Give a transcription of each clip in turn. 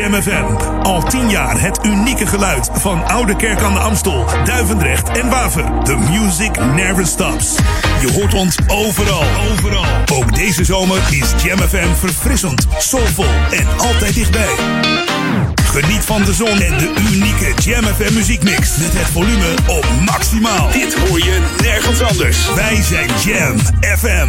Jam FM. Al tien jaar het unieke geluid van Oude Kerk aan de Amstel, Duivendrecht en Waver. The music never stops. Je hoort ons overal, overal. Ook deze zomer is Jam FM verfrissend, soulvol en altijd dichtbij. Geniet van de zon en de unieke Jam FM muziekmix. Met het volume op maximaal. Dit hoor je nergens anders. Wij zijn Jam FM.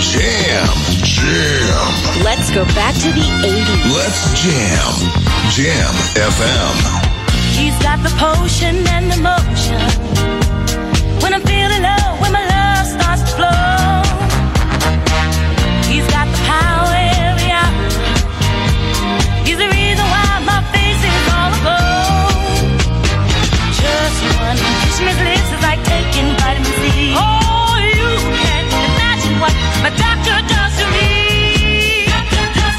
Jam, jam. Let's go back to the 80s. Let's jam. Jam FM. He's got the potion and the motion. When I'm feeling low, when my love starts to flow. He's got the power every hour. He's the reason why my face is all aglow. Just one kiss from his lips is like taking vitamin C. Oh, you can't imagine my doctor does me. Doctor does.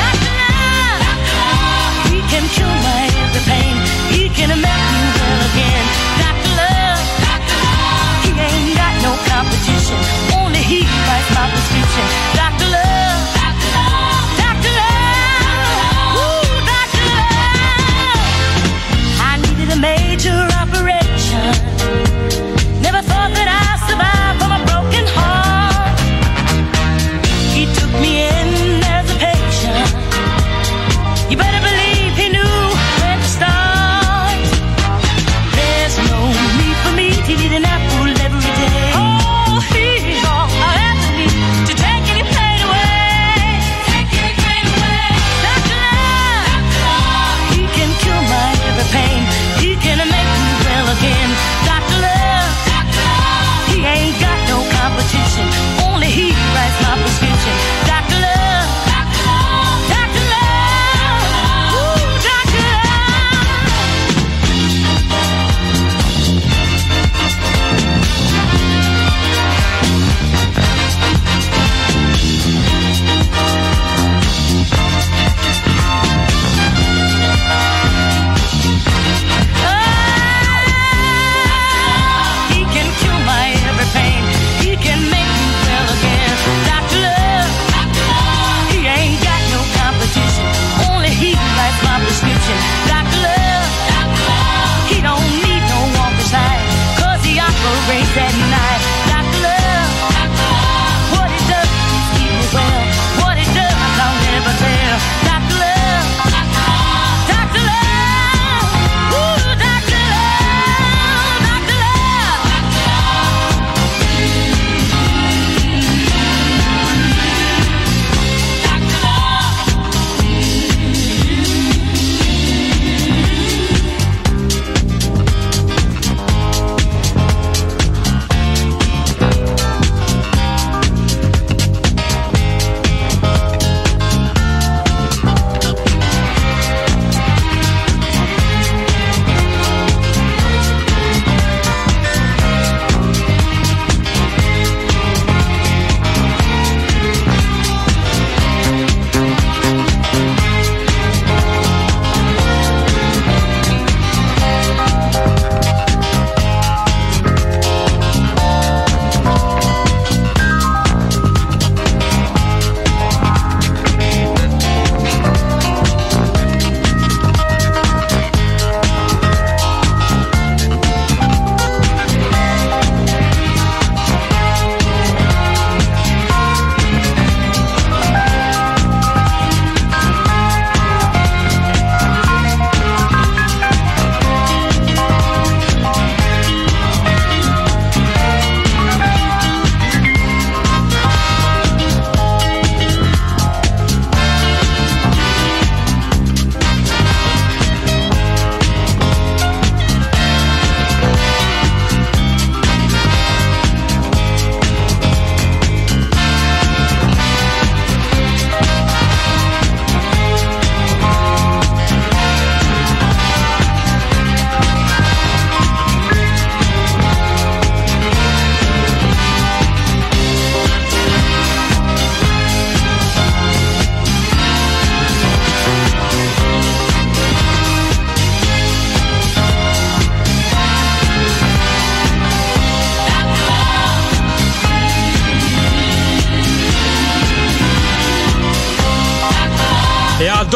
Doctor love. Doctor love. He can cure my pain. He can make me well again. Doctor love. Doctor love. He ain't got no competition. Only he writes my prescription.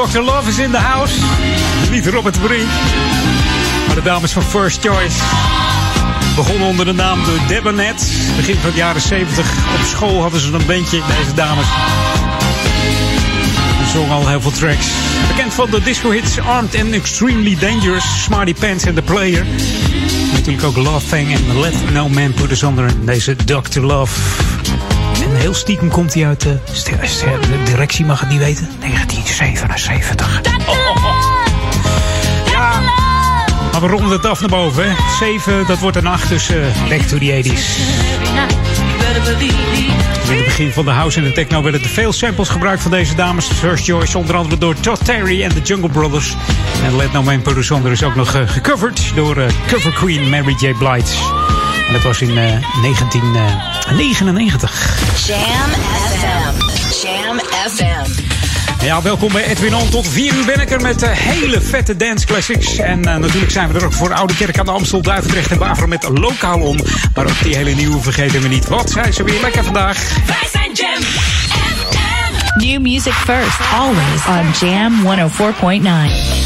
Dr. Love is in the house. Niet Robert Brink. Maar de dames van First Choice. Begonnen onder de naam de Debonet. Begin van de jaren 70. Op school hadden ze een bandje, deze dames. Ze zongen al heel veel tracks. Bekend van de disco-hits Armed and Extremely Dangerous, Smarty Pants and The Player. Natuurlijk ook Love Thing en Let No Man Put Us Under. Deze Dr. Love. Heel stiekem komt hij uit de, de directie, mag het niet weten, 1977. Ja, maar we ronden het af naar boven. Hè. 7, dat wordt een 8, dus uh, back to the 80s. In het begin van de house en de techno werden er veel samples gebruikt van deze dames. First Choice, onder andere door Todd Terry en de Jungle Brothers. En Let No Man Under is ook nog uh, gecoverd door uh, cover queen Mary J. Blige. Dat was in 1999. Jam FM. Jam FM. Ja, welkom bij Edwin On. Tot 4 uur ben ik er met uh, hele vette dance classics. En uh, natuurlijk zijn we er ook voor Oude Kerk aan de Amstel, Duivendrecht en Baveren met Lokaal On. Maar ook die hele nieuwe vergeten we niet. Wat zijn ze weer lekker vandaag? Wij zijn Jam FM. New music first, always on Jam 104.9.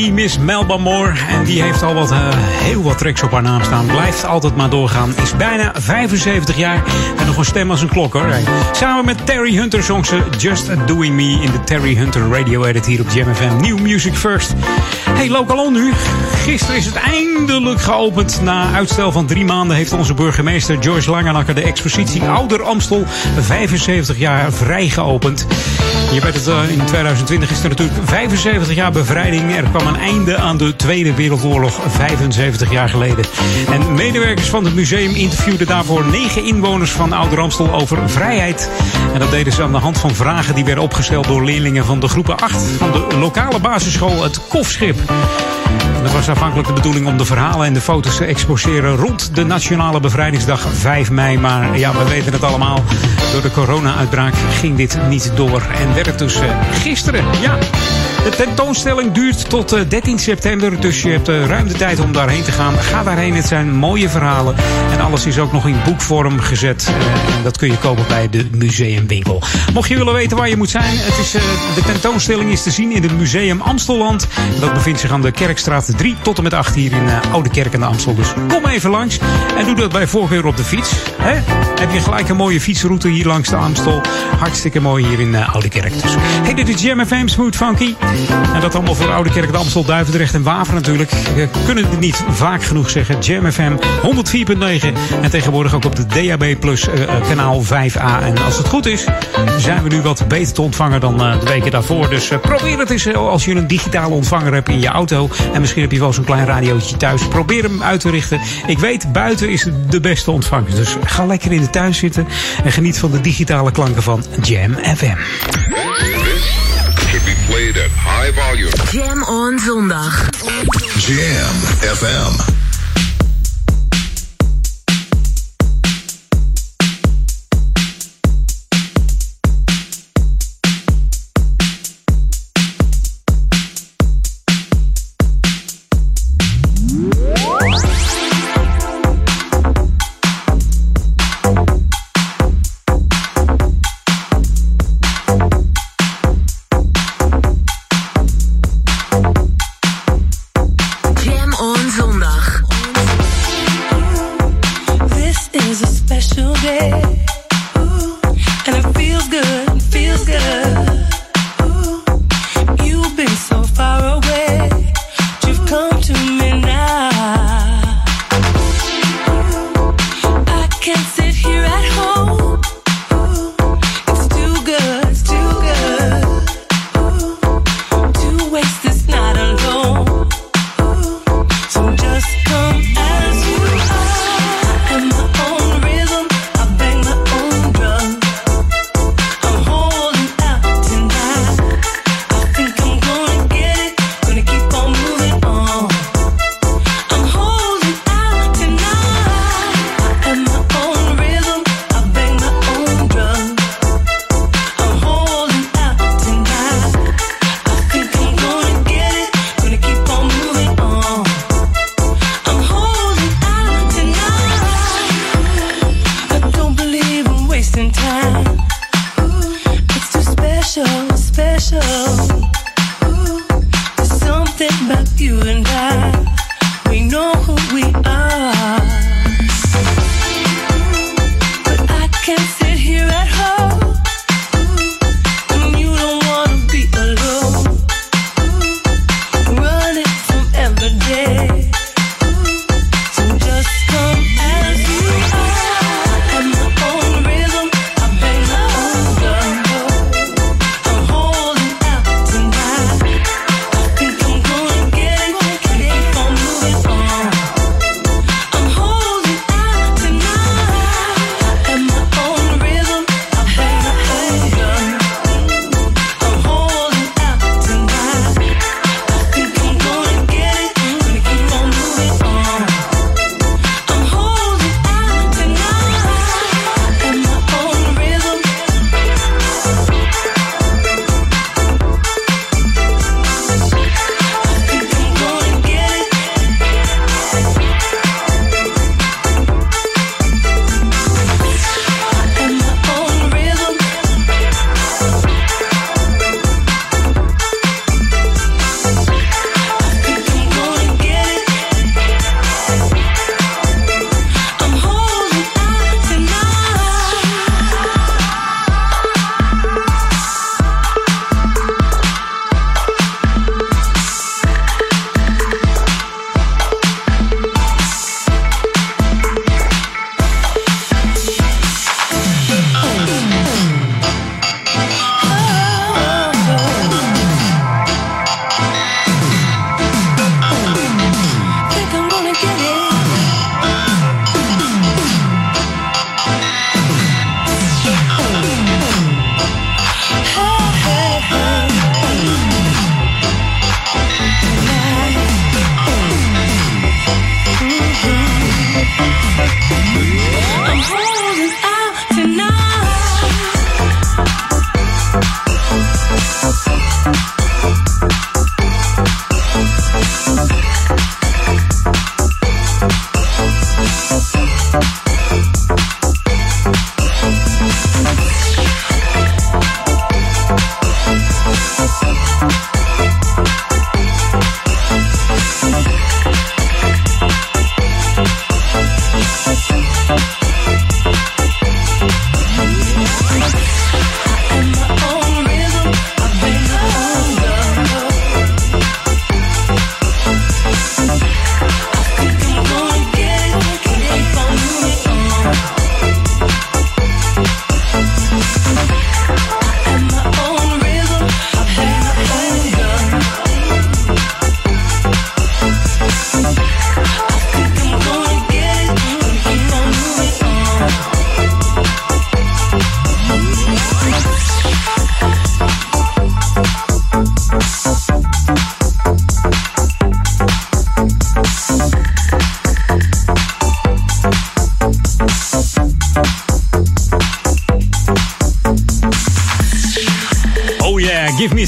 lady Miss Melba Moore. En die heeft al wat, uh, heel wat tracks op haar naam staan. Blijft altijd maar doorgaan. Is bijna 75 jaar. En nog een stem als een klok hoor. Samen met Terry Hunter zong ze Just Doing Me in de Terry Hunter Radio Edit hier op Jam FM. New Music First. Hey, lokaal nu. Gisteren is het eindelijk geopend. Na uitstel van drie maanden heeft onze burgemeester George Langenakker de expositie Ouder Amstel 75 jaar vrij geopend. Je weet het, uh, in 2020 is er natuurlijk 75 jaar bevrijding. Er kwam een einde aan de Tweede Wereldoorlog 75 jaar geleden. En medewerkers van het museum interviewden daarvoor negen inwoners van Ouder Amstel over vrijheid. En dat deden ze aan de hand van vragen die werden opgesteld door leerlingen van de groepen 8 van de lokale basisschool Het Kofschip. Dat was afhankelijk de bedoeling om de verhalen en de foto's te exposeren rond de Nationale Bevrijdingsdag 5 mei. Maar ja, we weten het allemaal. Door de corona-uitbraak ging dit niet door. En werd het dus uh, gisteren. Ja, de tentoonstelling duurt tot uh, 13 september. Dus je hebt uh, ruim de tijd om daarheen te gaan. Ga daarheen. Het zijn mooie verhalen. En alles is ook nog in boekvorm gezet. en dat kun je kopen bij de museumwinkel. Mocht je willen weten waar je moet zijn. Het is, de tentoonstelling is te zien in het Museum Amstelland. Dat bevindt zich aan de Kerkstraat 3 tot en met 8 hier in Oude Kerk en de Amstel. Dus kom even langs. En doe dat bij voorkeur op de fiets. Heb je gelijk een mooie fietsroute hier langs de Amstel. Hartstikke mooi hier in Oude Kerk. Dus hey, dit is Jam FM Smooth Funky. En dat allemaal voor Oude Kerk, Amstel, Duivendrecht en Waver natuurlijk. We kunnen het niet vaak genoeg zeggen. Jam FM 104.9. En tegenwoordig ook op de DAB Plus uh, kanaal 5A. En als het goed is, zijn we nu wat beter te ontvangen dan de weken daarvoor. Dus probeer het eens als je een digitale ontvanger hebt in je auto. En misschien heb je wel zo'n klein radiootje thuis. Probeer hem uit te richten. Ik weet, buiten is de beste ontvanger. Dus ga lekker in de tuin zitten. En geniet van de digitale klanken van Jam FM. Should be played at high volume. Jam on zondag. Jam FM.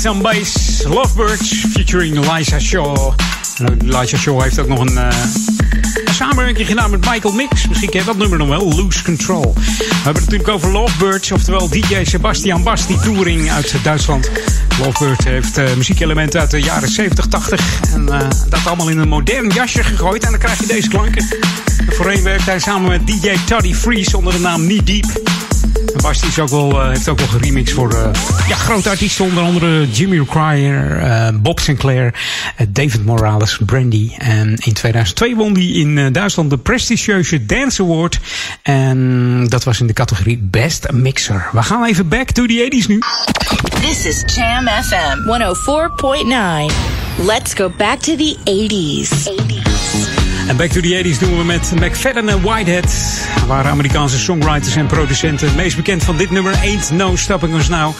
On Bass, Lovebirds, featuring Liza Shaw. En Liza Shaw heeft ook nog een, uh, samenwerking gedaan met Michael Mix. Misschien ken je dat nummer nog wel, Lose Control. We hebben het natuurlijk over Lovebirds, oftewel DJ Sebastian Basti Touring uit Duitsland. Lovebird heeft uh, muziekelementen uit de jaren 70, 80. En uh, dat allemaal in een modern jasje gegooid. En dan krijg je deze klanken. En voorheen werkt hij samen met DJ Toddy Freeze onder de naam Knee Deep. Basti is ook wel, uh, heeft ook wel geremixed voor uh, ja, grote artiesten. Onder andere Jimmy Cryer, uh, Bob Sinclair, David Morales, Brandy. En in 2002 won hij in Duitsland de prestigieuze Dance Award. En dat was in de categorie Best Mixer. We gaan even back to the 80s nu. This is Jam FM 104.9. Let's go back to the 80s. 80s. En Back to the 80s doen we met McFadden en Whitehead. Waren Amerikaanse songwriters en producenten. Meest bekend van dit nummer Ain't No Stopping Us Now.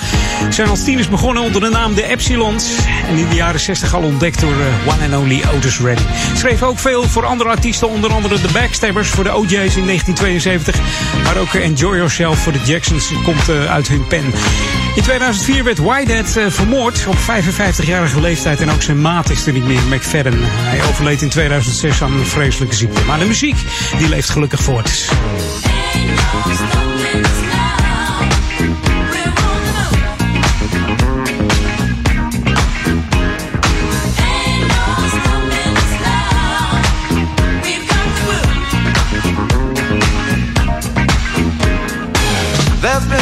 Zijn als tieners begonnen onder de naam de Epsilons. En in de jaren 60 al ontdekt door uh, one and only Otis Redding. Schreef ook veel voor andere artiesten. Onder andere de Backstabbers voor de OJ's in 1972. Maar ook Enjoy Yourself voor de Jacksons komt uh, uit hun pen. In 2004 werd Whitehead uh, vermoord op 55-jarige leeftijd. En ook zijn maat is er niet meer, McFadden. Hij overleed in 2006 aan een vreselijke ziekte. Maar de muziek, die leeft gelukkig voort.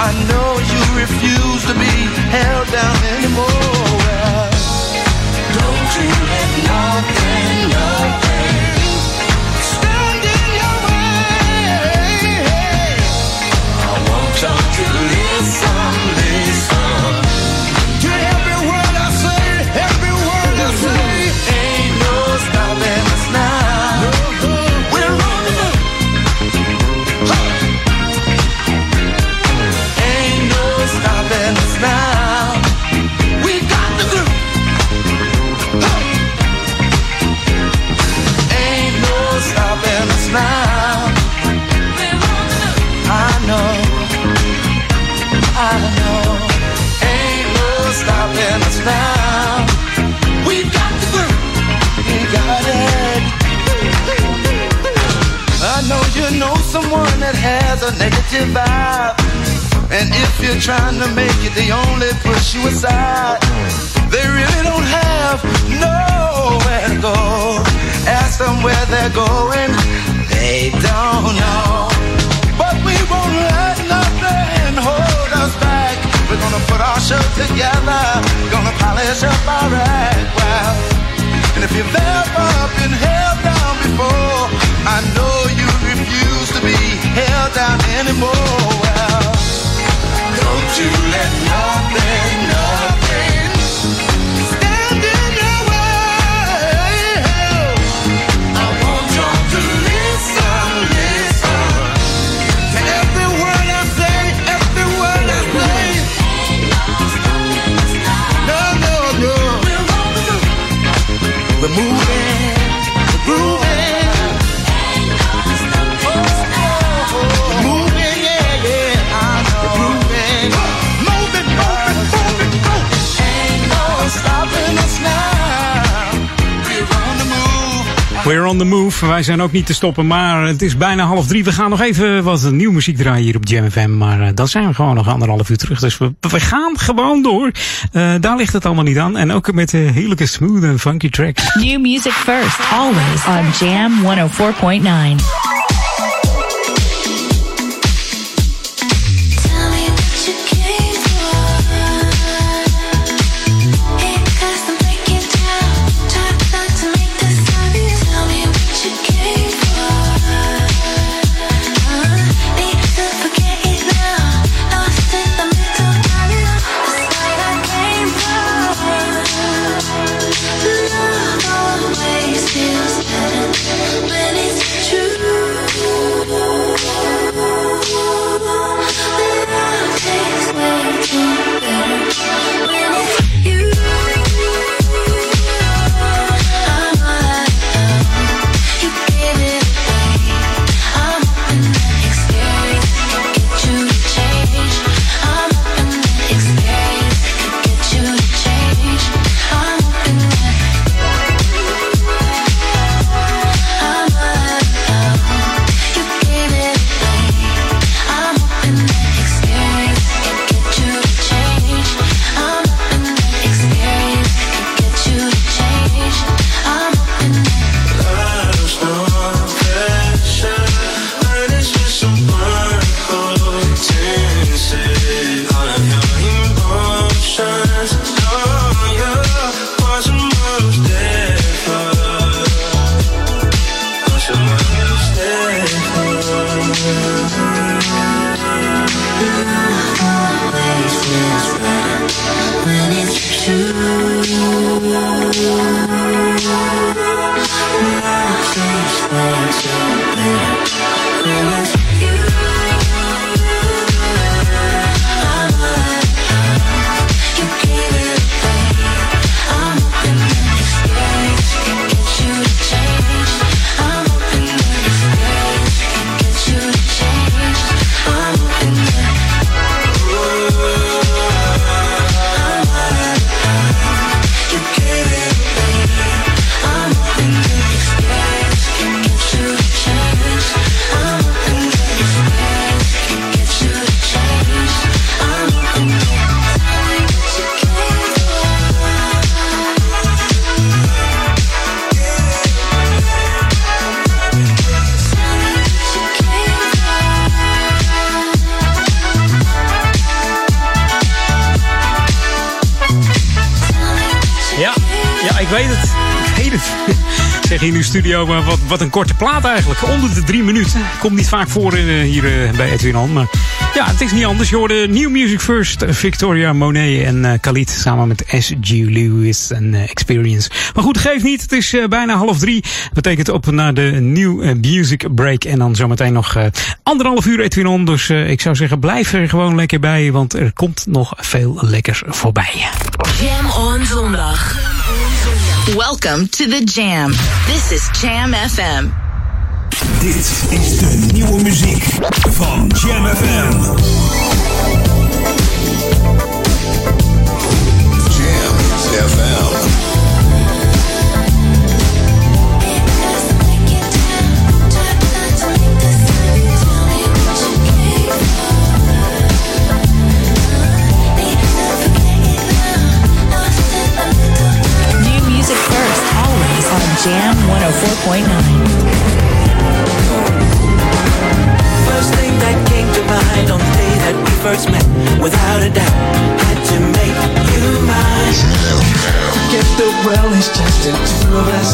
I know you refuse to be held down anymore. Well, don't you let nothing, nothing stand in your way. I want you to listen, listen now. We got. We got it. I know you know someone that has a negative vibe. And if you're trying to make it, they only push you aside. They really don't have nowhere to go. Ask them where they're going, they don't know. Gonna put our show together, gonna polish up our act well. And if you've ever been held down before, I know you refuse to be held down anymore. Well, don't you let nothing, nothing We're moving, We're on the move. Wij zijn ook niet te stoppen, maar het is bijna half drie. We gaan nog even wat nieuwe muziek draaien hier op Jam FM. Maar uh, dan zijn we gewoon nog anderhalf uur terug. Dus we, gaan gewoon door. Uh, daar ligt het allemaal niet aan. En ook met de heerlijke smooth en funky tracks. New music first, always on Jam 104.9. maar wat, wat een korte plaat eigenlijk. Onder de drie minuten. Komt niet vaak voor eh, hier eh, bij Edwin. Maar ja, het is niet anders. Je hoorde New Music First, Victoria Monet en eh, Khalid samen met S.G. Lewis en Experience. Maar goed, geeft niet. Het is bijna half drie. Betekent op naar de New Music Break. En dan zometeen nog anderhalf uur Edwin On. Dus ik zou zeggen, blijf er gewoon lekker bij. Want er komt nog veel lekkers voorbij. Jam on zondag. Welcome to the Jam. This is Jam FM. Dit is de nieuwe muziek van Jam FM. Jam FM. Jam 104.9. First thing that came to mind on the day that we first met, without a doubt, had to make you mine. Forget the world is just the two of us.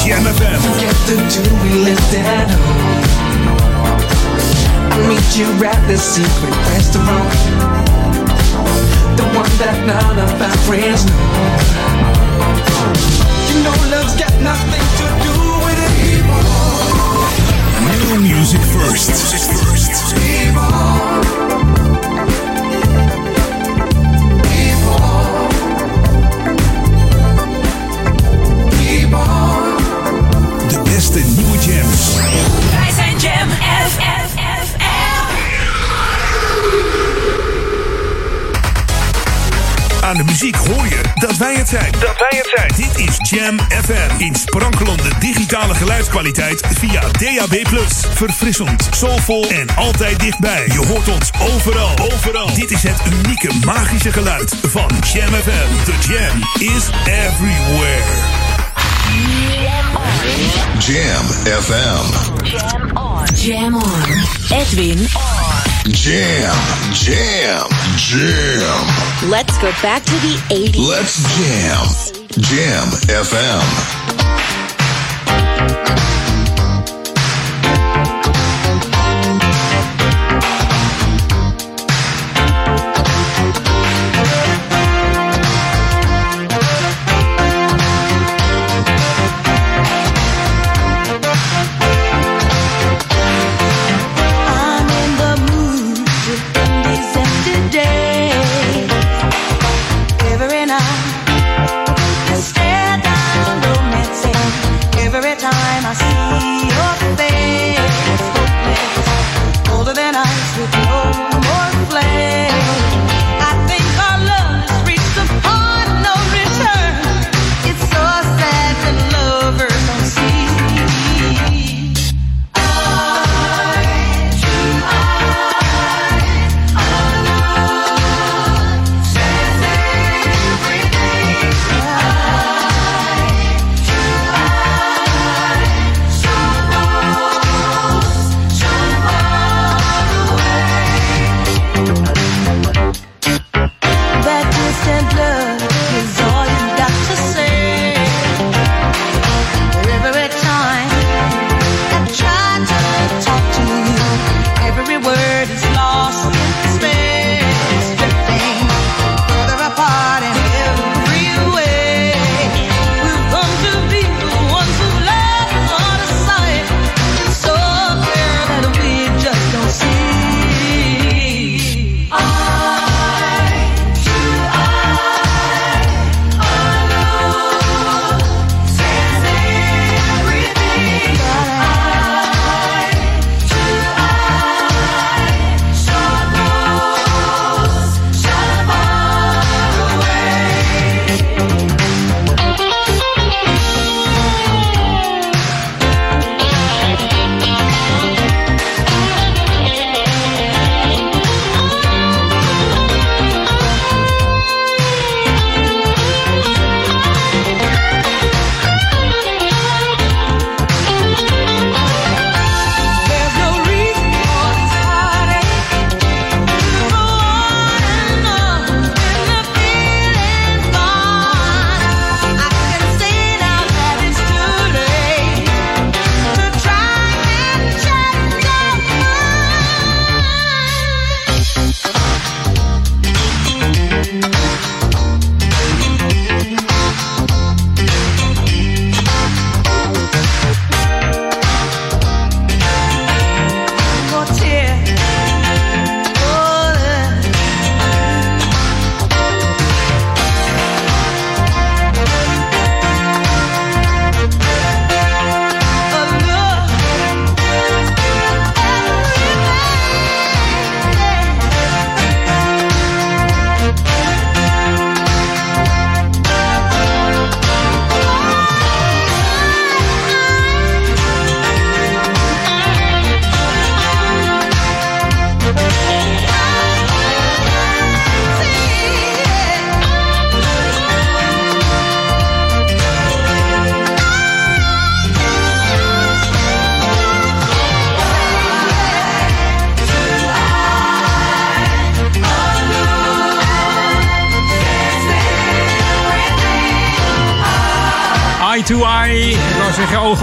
Jam FM. Forget the two we lived at home. I meet you at the secret restaurant, the one that none of our friends know. Know love's got nothing to do with it. New music first. first. Aan de muziek hoor je dat wij het zijn. Dat wij het zijn. Dit is Jam FM. In sprankelende digitale geluidskwaliteit via DAB+. Verfrissend, soulvol en altijd dichtbij. Je hoort ons overal. Overal. Dit is het unieke magische geluid van Jam FM. The Jam is everywhere. Jam FM. Jam on. Jam on. Edwin on. Jam. Jam. Jam. Let's go back to the 80s. Let's jam. Jam FM.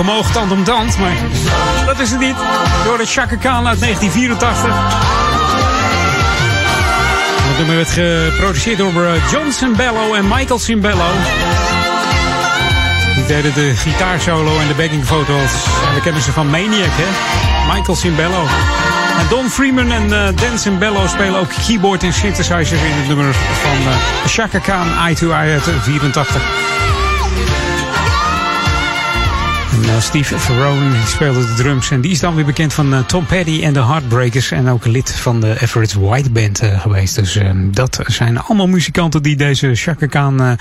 Oog, tand om tand. Maar dat is het niet. Door de Chaka Khan uit 1984. Het nummer werd geproduceerd door eh, John Cimbello en Michael Cimbello. Die deden de gitaarsolo en de backingfoto's. En we kennen ze van Maniac, hè? Michael Cimbello. Don Freeman en uh, Dan Cimbello spelen ook keyboard en synthesizers in het nummer van uh, Khan, Eye to Eye uit 84. Steve Verone die speelde de drums. En die is dan weer bekend van uh, Tom Petty en de Heartbreakers. En ook lid van de Everett White Band uh, geweest. Dus uh, dat zijn allemaal muzikanten die deze Chaka Khan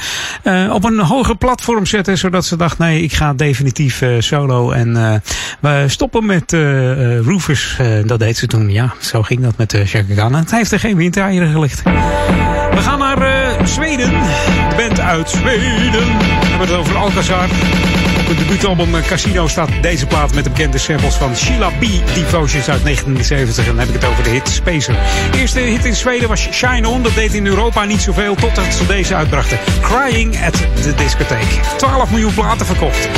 op een hoger platform zetten. Zodat ze dacht, nee, ik ga definitief solo. En we stoppen met Roofers. dat deed ze toen. Ja, zo ging dat met Chaka Khan. En het heeft er geen windeieren gelegd. We gaan naar Zweden. De band uit Zweden. We hebben het over Alcazar. Op het debuutalbum Casino staat deze plaat met de bekende samples van Sheila B. Devotions uit 1970. En dan heb ik het over de hit Spacer. Eerste hit in Zweden was Shine On. Dat deed in Europa niet zoveel totdat ze deze uitbrachten. Crying at the Discotheek. 12 miljoen platen verkocht.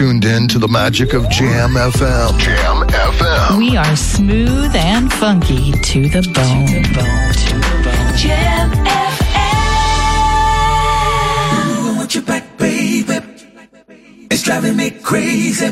Tuned in to the magic of Jam FM. Jam FM. We are smooth and funky to the bone. To the bone. To the bone. Jam FM. I want you back, baby. It's driving me crazy.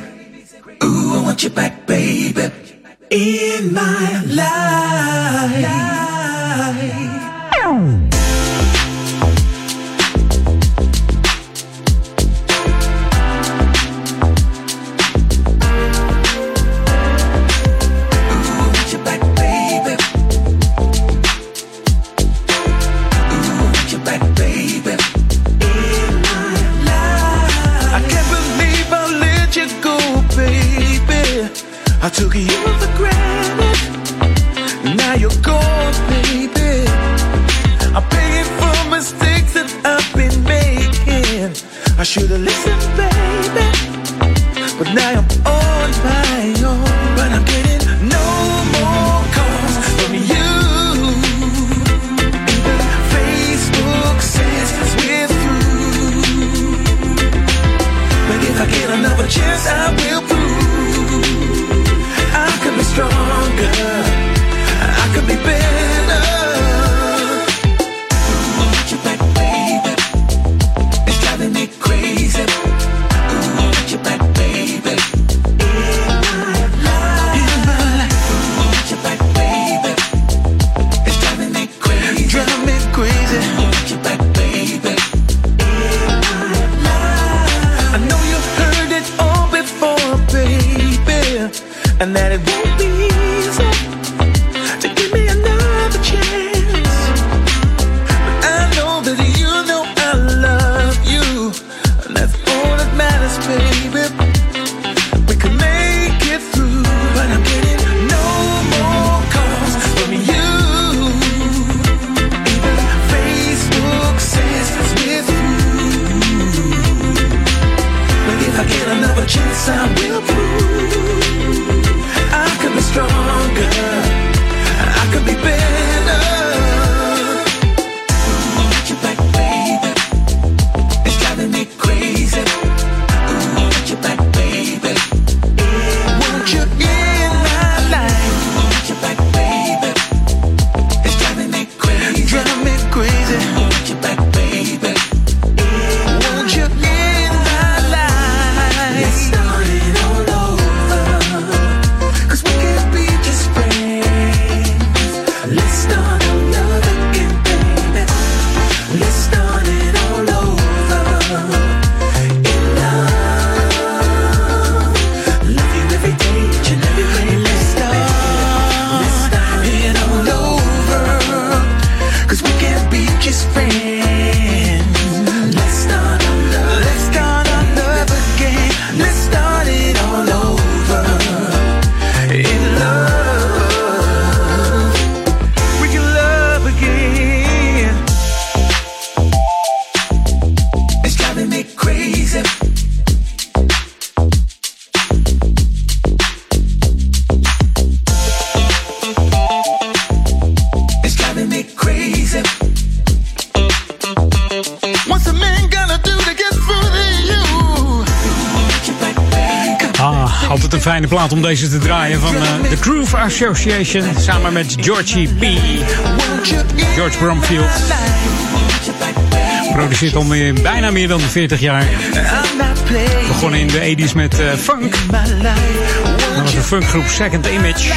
Association. Samen met Georgie B. George Bromfield. Produceert al meer, bijna meer dan 40 jaar. Begonnen in de 80s met eh, funk. Dat was de funkgroep Second Image.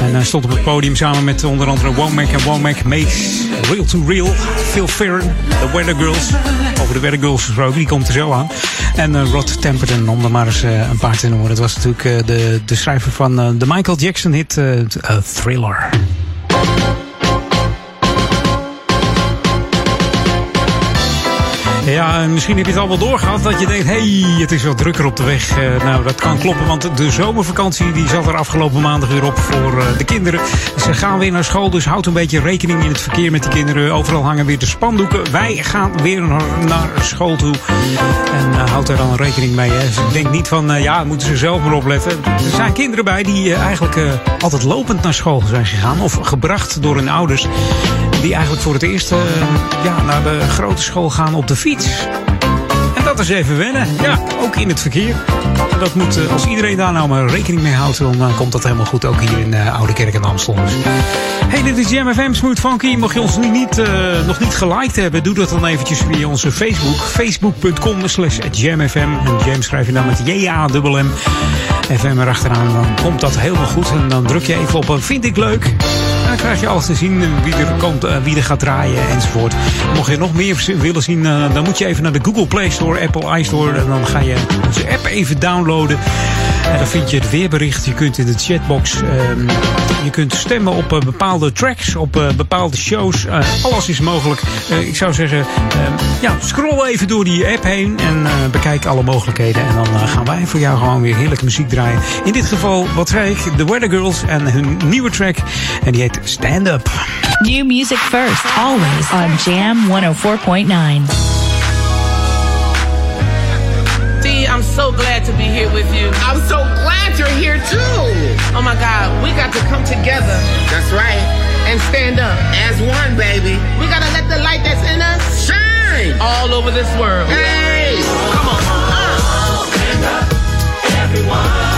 En hij stond op het podium samen met onder andere Womack en Womack Mates. Real to Real, Phil Ferren, The Weather Girls. Over de Weather Girls gesproken, die komt er zo aan. En eh, Rod Temperton, om er maar eens eh, een paar te noemen. Dat was natuurlijk eh, de, de schrijver van de Michael Jackson hit Thriller. Ja, en misschien heb je het al wel doorgehad dat je denkt, hey, het is wat drukker op de weg. Eh, nou, dat kan kloppen, want de zomervakantie die zat er afgelopen maandag weer op voor eh, de kinderen. Ze gaan weer naar school, dus houd een beetje rekening in het verkeer met die kinderen. Overal hangen weer de spandoeken. Wij gaan weer naar, school toe. En eh, houd daar dan rekening mee. Hè. Dus ik denk niet van, ja, moeten ze zelf maar opletten. Er zijn kinderen bij die eigenlijk altijd lopend naar school zijn gegaan. Of gebracht door hun ouders. Die eigenlijk voor het eerst ja, naar de grote school gaan op de fiets. En dat is even wennen. Ja, ook in het verkeer. Dat moet, eh, als iedereen daar nou maar rekening mee houdt, dan komt dat helemaal goed. Ook hier in eh, Oude Kerk en Amstel. Hey, dit is Jam FM Smooth Funky. Mocht je ons niet, eh, nog niet geliked hebben, doe dat dan eventjes via onze Facebook. Facebook.com slash jamfm. En Jam schrijf je dan met J-A-M-M. FM erachteraan, dan komt dat helemaal goed. En dan druk je even op een vind ik leuk. Dan krijg je alles te zien, wie er, komt, eh, wie er gaat draaien enzovoort. Mocht je nog meer willen zien, eh, dan moet je even naar de Google Play Store, Apple iStore. En dan ga je onze app even downloaden. En dan vind je het weerbericht. Je kunt in de chatbox ehm, je kunt stemmen op eh, bepaalde tracks, op bepaalde shows. Alles is mogelijk. Ik zou zeggen, ehm, ja, scroll even door die app heen en bekijk alle mogelijkheden. En dan gaan wij voor jou gewoon weer heerlijke muziek draaien. In dit geval, wat zei ik? The Weather Girls en hun nieuwe track. En die heet Stand Up. New music first, always on Jam 104.9. Dee, I'm so glad to be here with you. I'm so glad you're here too. Oh my God, we got to come together. That's right. And stand up as one, baby. We gotta let the light that's in us shine all over this world. Hey, come on. stand up, everyone.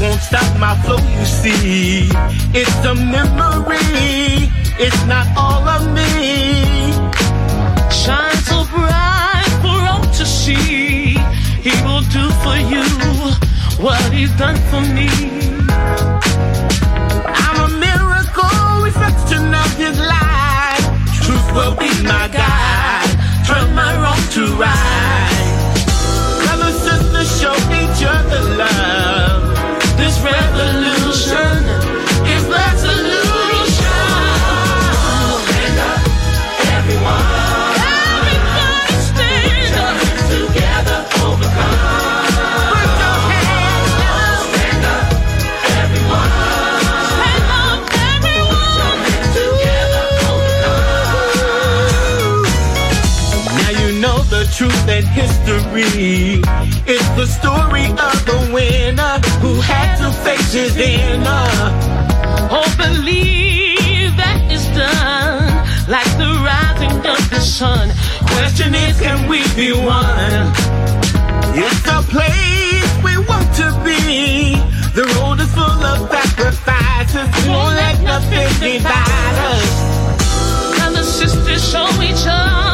Won't stop my flow, you see. It's a memory, it's not all of me. Shine so bright for all to see. He will do for you what he's done for me. I'm a miracle, reflection of his light. Truth will be my guide, turn my wrong to right. Truth and history. It's the story of the winner who had to face his inner. Oh, believe that it's done like the rising of the sun. Question is, can we be one? It's a place we want to be. The road is full of sacrifices. Won't let nothing divide us. Brothers, sisters, show each other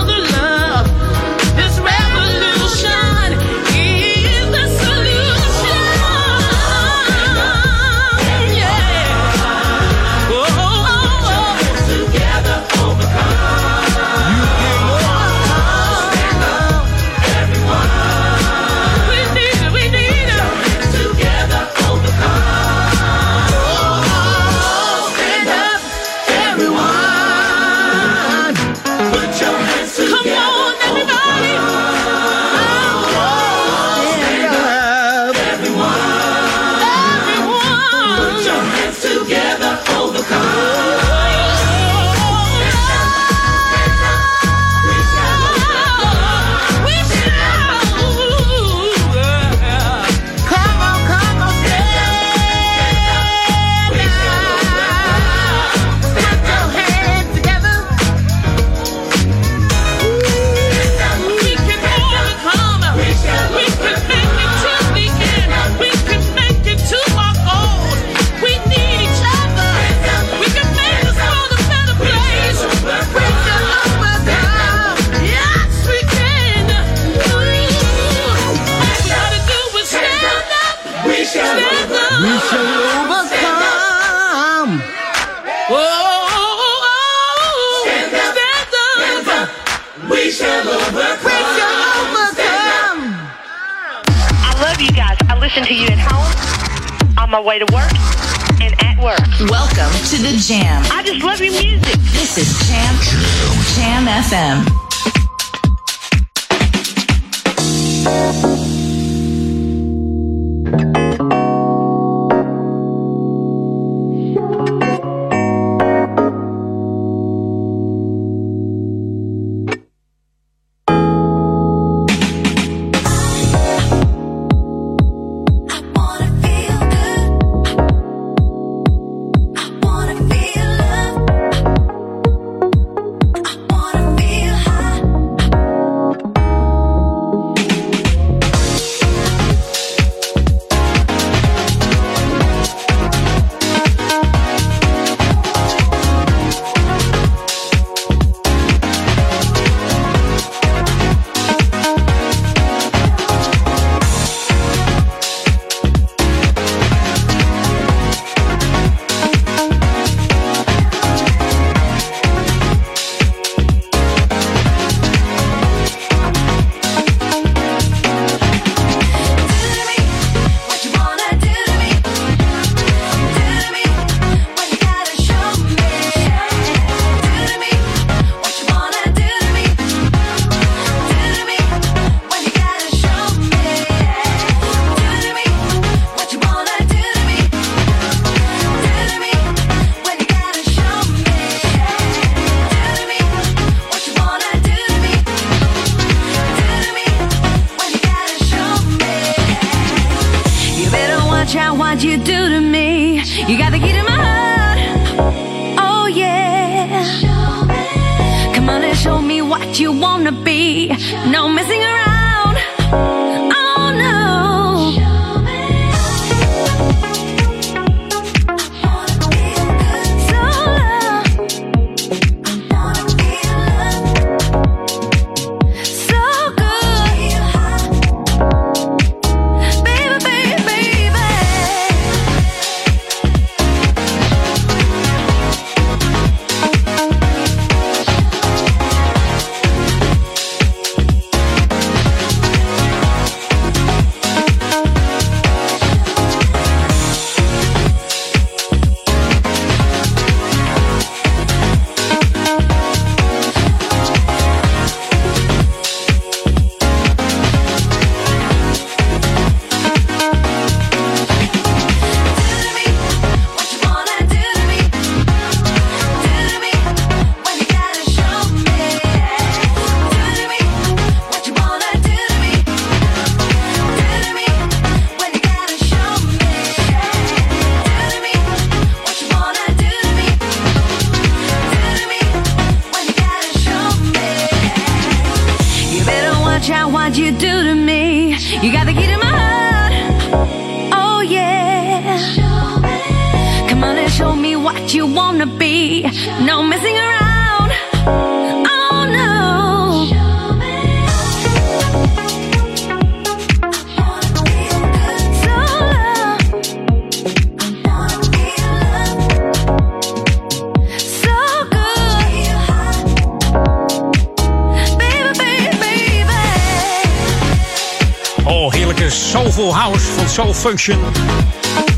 Function.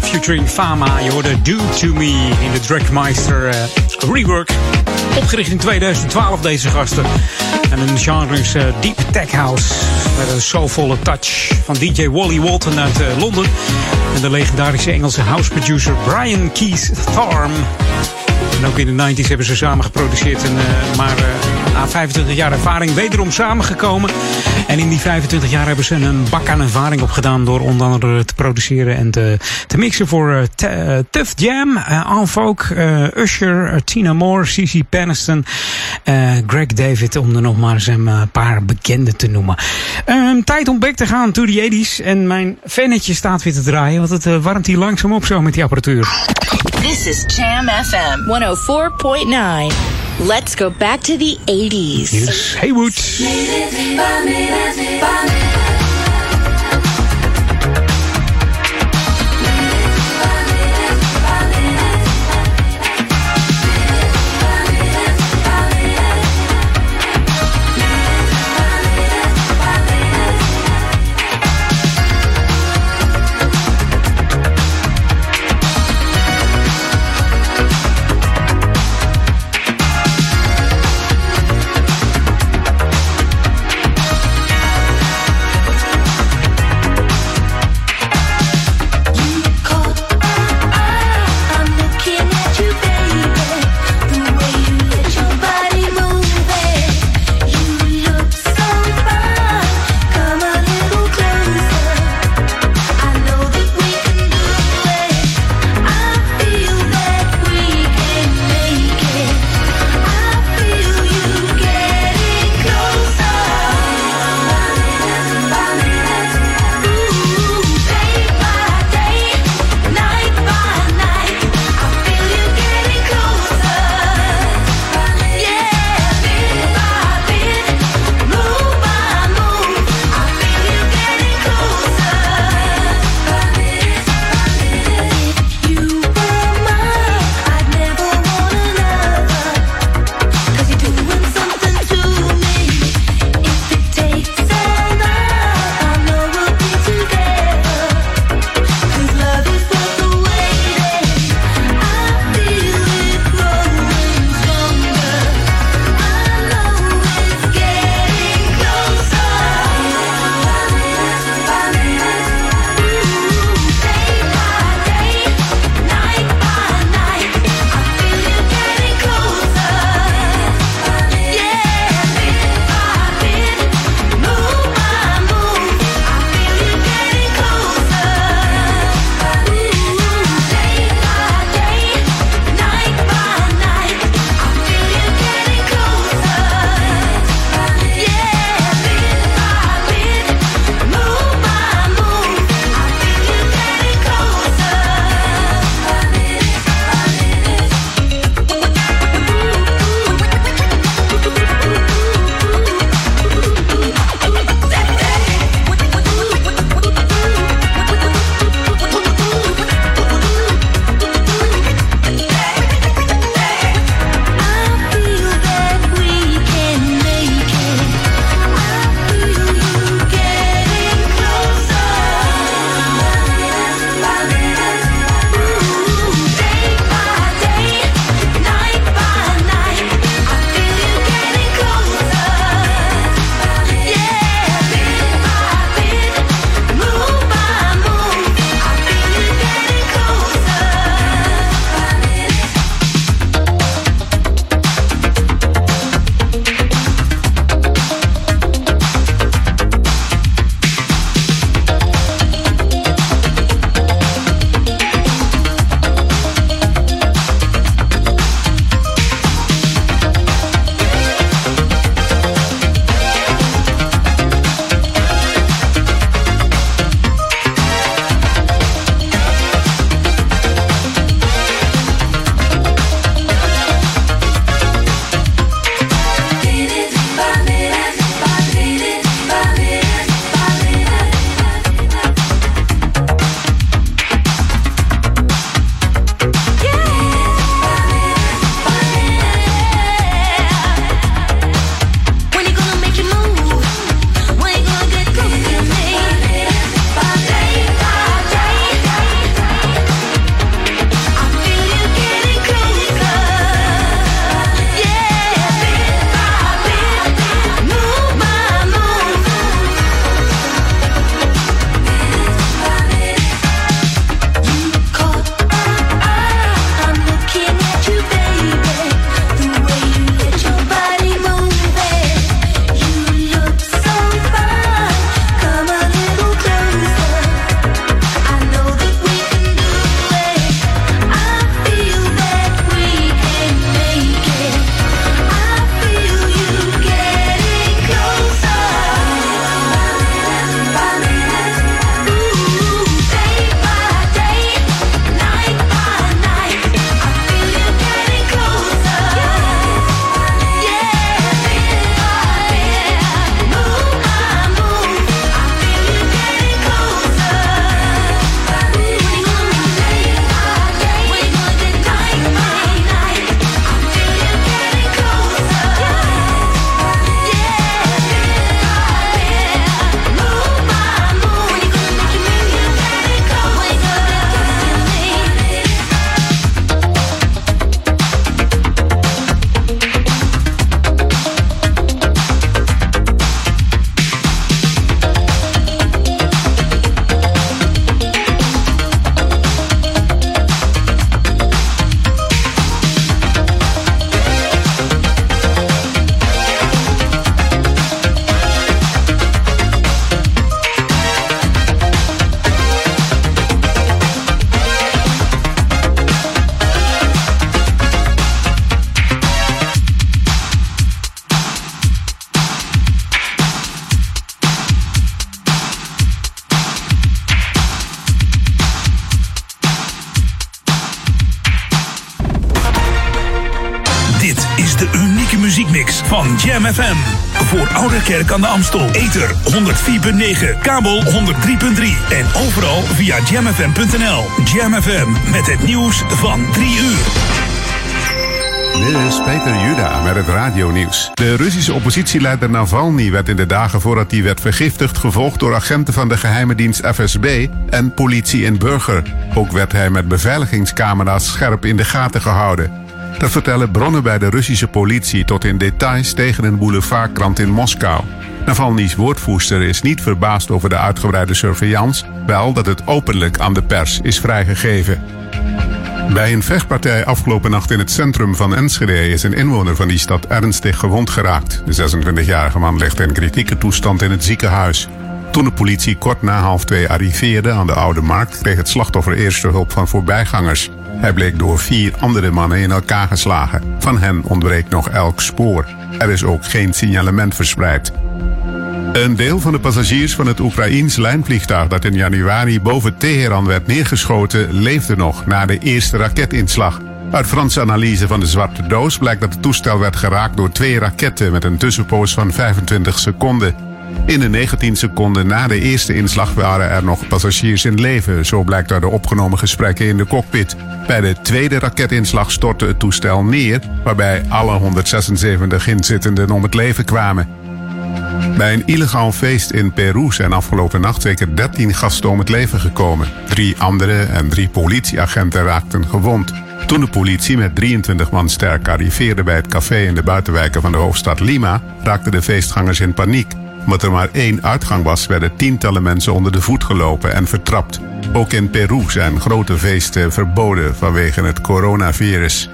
Featuring Fama. Je hoorde Do To Me in de Dragmeister eh, rework. Opgericht in 2012 deze gasten. En een genre eh, Deep Tech House. Met een soulvolle touch van DJ Wally Walton uit eh, Londen. En de legendarische Engelse house producer Brian Keys Tharm. En ook in de 90s hebben ze samen geproduceerd. En, maar na 25 jaar ervaring wederom samengekomen. En in die 25 jaar hebben ze een bak aan ervaring opgedaan. Door onder andere te produceren en te, mixen voor eh, T- eh, Tough Jam, uh, eh, Usher, eh, Tina Moore, Cici Peniston, eh, Greg David. Om er nog maar eens een eh, paar bekenden te noemen. Ehm, tijd om back te gaan to the 80s. En mijn fannetje staat weer te draaien. Want het eh, warmt hier langzaam op zo met die apparatuur. This is Jam FM 104.9. Let's go back to the 80s. Hier is Haywood. Aan de Amstel. Ether 104.9, kabel 103.3 en overal via jamfm.nl. Jam FM met het nieuws van 3 uur. Dit is Peter Juda met het radionieuws. De Russische oppositieleider Navalny werd in de dagen voordat hij werd vergiftigd gevolgd door agenten van de geheime dienst FSB en politie en burger. Ook werd hij met beveiligingscamera's scherp in de gaten gehouden. Dat vertellen bronnen bij de Russische politie tot in details tegen een boulevardkrant in Moskou. Navalny's woordvoerster is niet verbaasd over de uitgebreide surveillance, wel dat het openlijk aan de pers is vrijgegeven. Bij een vechtpartij afgelopen nacht in het centrum van Enschede is een inwoner van die stad ernstig gewond geraakt. De 26-jarige man ligt in kritieke toestand in het ziekenhuis. Toen de politie kort na half twee arriveerde aan de Oude Markt, kreeg het slachtoffer eerste hulp van voorbijgangers. Hij bleek door vier andere mannen in elkaar geslagen. Van hen ontbreekt nog elk spoor. Er is ook geen signalement verspreid. Een deel van de passagiers van het Oekraïens lijnvliegtuig dat in januari boven Teheran werd neergeschoten, leefde nog na de eerste raketinslag. Uit Franse analyse van de zwarte doos blijkt dat het toestel werd geraakt door twee raketten met een tussenpoos van 25 seconden. In de 19 seconden na de eerste inslag waren er nog passagiers in leven, zo blijkt uit de opgenomen gesprekken in de cockpit. Bij de tweede raketinslag stortte het toestel neer, waarbij alle 176 inzittenden om het leven kwamen. Bij een illegaal feest in Peru zijn afgelopen nacht zeker 13 gasten om het leven gekomen. Drie andere en drie politieagenten raakten gewond. Toen de politie met 23 man sterk arriveerde bij het café in de buitenwijken van de hoofdstad Lima, raakten de feestgangers in paniek. Omdat er maar één uitgang was, werden tientallen mensen onder de voet gelopen en vertrapt. Ook in Peru zijn grote feesten verboden vanwege het coronavirus.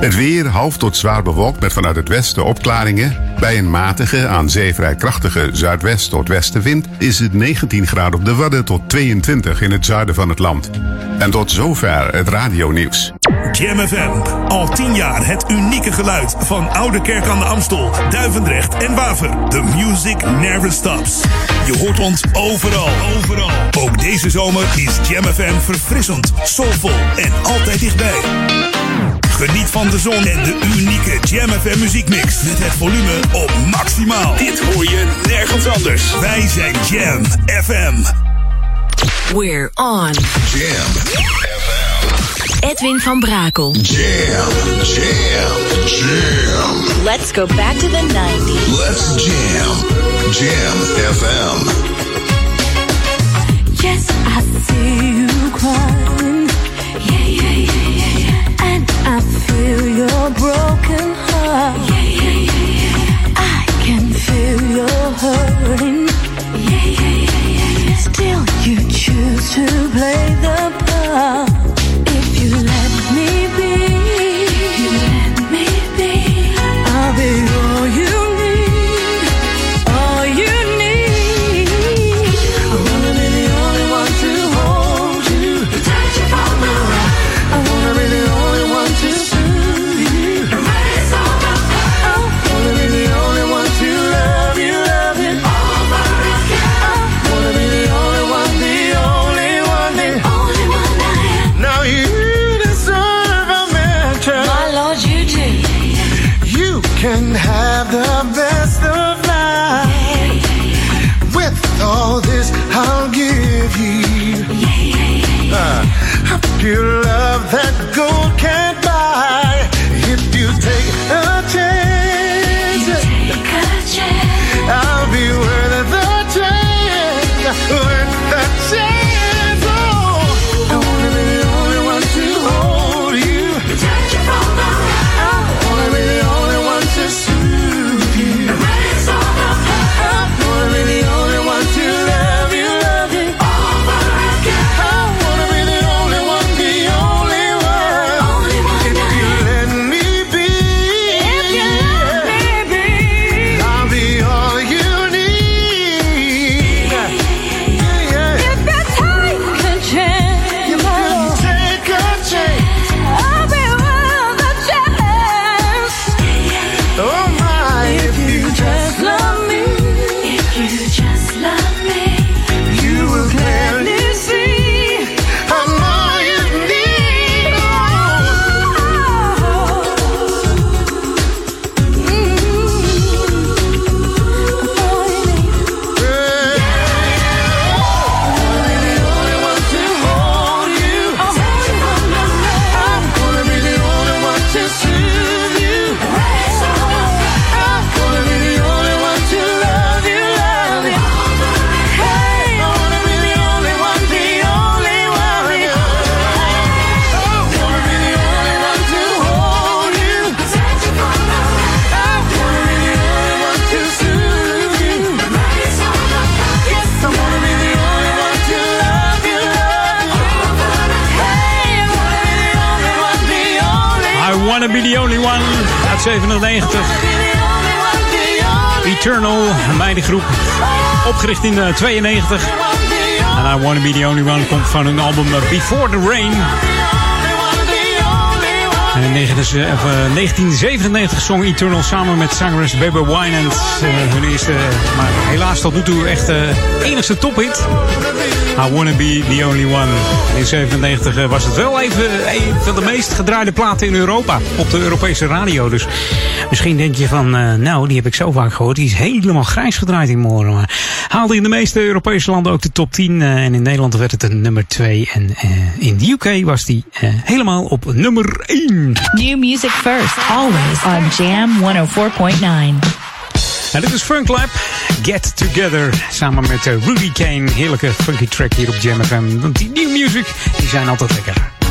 Het weer half tot zwaar bewolkt met vanuit het westen opklaringen. Bij een matige, aan zee vrij krachtige zuidwest tot westenwind is het 19 graden op de Wadden tot 22 in het zuiden van het land. En tot zover het radionieuws. Jam FM. Al 10 jaar het unieke geluid van Oude Kerk aan de Amstel, Duivendrecht en Waver. The music never stops. Je hoort ons overal. Overal. Ook deze zomer is Jam FM verfrissend, soulvol en altijd dichtbij. Geniet van de zon en de unieke Jam FM muziekmix. Met het volume op maximaal. Dit hoor je nergens anders. Wij zijn Jam FM. We're on. Jam. Edwin van Brakel. Jam. Jam. Jam. Let's go back to the 90s. Let's jam. Jam FM. Yes, I see you crying. Your broken heart. Yeah, yeah, yeah, yeah. I can feel your hurting. Yeah, yeah, yeah, yeah, yeah. Still, you choose to play the part. 1997. Eternal, een meidengroep. Opgericht in eh, 92. En I Wanna Be The Only One komt van hun album eh, Before The Rain. En in 1997 eh, zong Eternal samen met zangeres Bebe en hun eerste, maar helaas tot nu toe echt enigste tophit. I Wanna Be The Only One. In 97 was het wel even een van de meest gedraaide platen in Europa. Op de Europese radio. Dus misschien denk je van, uh, nou, die heb ik zo vaak gehoord. Die is helemaal grijs gedraaid in morgen. Maar haalde in de meeste Europese landen ook de top 10. en in Nederland werd het een nummer 2. En in de UK was die helemaal op nummer 1. New music first, always on Jam 104.9. En dit is Funk Lab, Get Together, samen met uh, Rudy Kane. Heerlijke funky track hier op Jam FM. Want die new music, die zijn altijd lekker.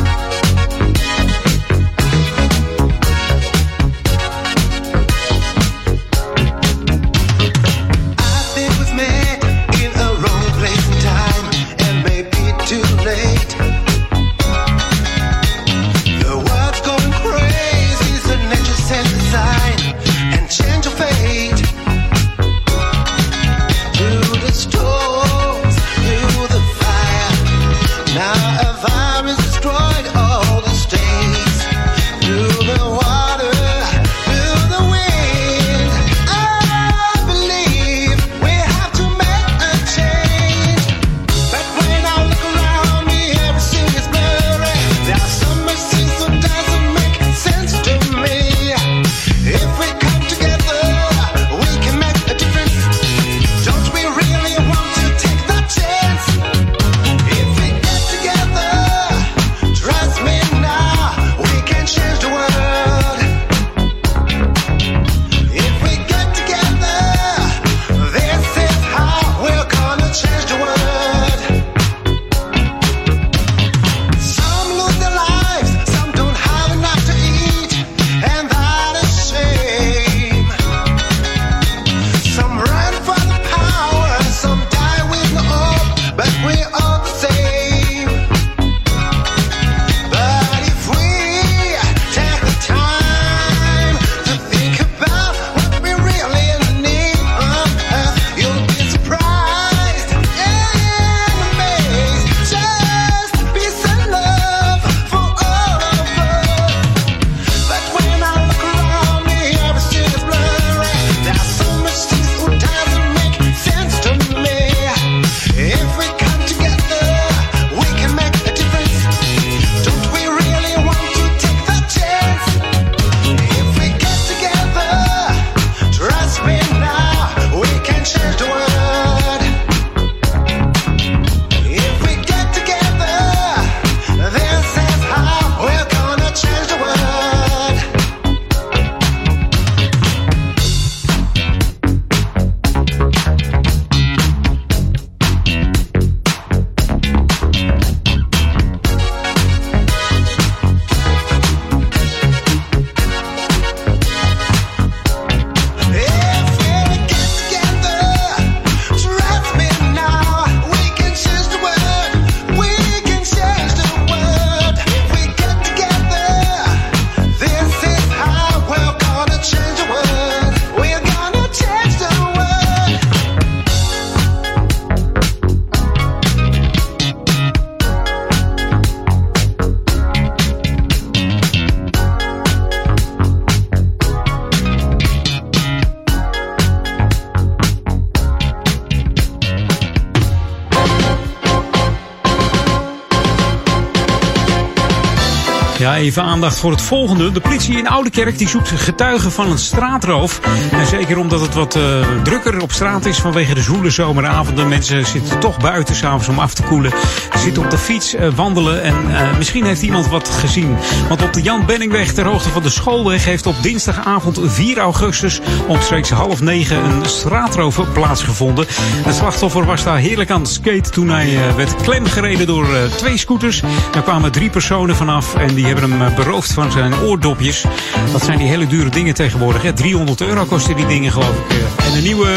Even aandacht voor het volgende. De politie in Oudekerk die zoekt getuigen van een straatroof. En zeker omdat het wat uh, drukker op straat is vanwege de zoele zomeravonden. Mensen zitten toch buiten s'avonds om af te koelen. Zitten op de fiets, uh, wandelen en uh, misschien heeft iemand wat gezien. Want op de Jan Benningweg ter hoogte van de schoolweg heeft op dinsdagavond 4 augustus omstreeks half negen een straatroof plaatsgevonden. Het slachtoffer was daar heerlijk aan het skaten toen hij werd klemgereden door twee scooters. Er kwamen drie personen vanaf en die hebben hem eh, beroofd van zijn oordopjes. Dat zijn die hele dure dingen tegenwoordig. Hè? 300 euro kosten die dingen, geloof ik. eh. En de nieuwe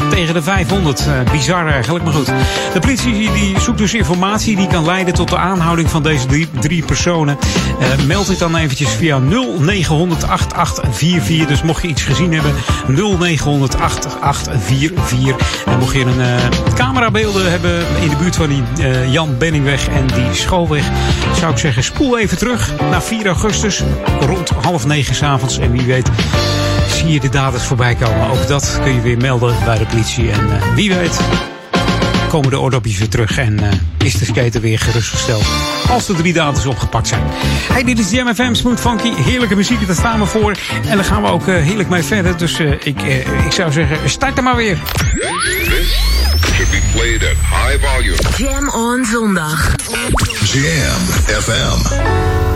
eh, tegen de 500. Eh, bizar eigenlijk, maar goed. De politie die zoekt dus informatie die kan leiden tot de aanhouding van deze drie, drie personen. Meld dit dan eventjes via 0900 8844. Dus mocht je iets gezien hebben, 0900 8844. En mocht je een eh, camerabeelden hebben in de buurt van die Jan Benningweg en die schoolweg, zou ik zeggen, spoel even terug naar 4 augustus rond half negen s'avonds. En wie weet zie je de daders voorbij komen. Ook dat kun je weer melden bij de politie. En eh, wie weet komen de oordopjes weer terug en eh, is de skater weer gerustgesteld. Als de drie daders opgepakt zijn. Hey, dit is Jam FM, Smooth Funky. Heerlijke muziek, daar staan we voor. En daar gaan we ook eh, heerlijk mee verder. Dus eh, ik, ik zou zeggen, start er maar weer. Should be played at high volume. Jam on zondag. Jam FM.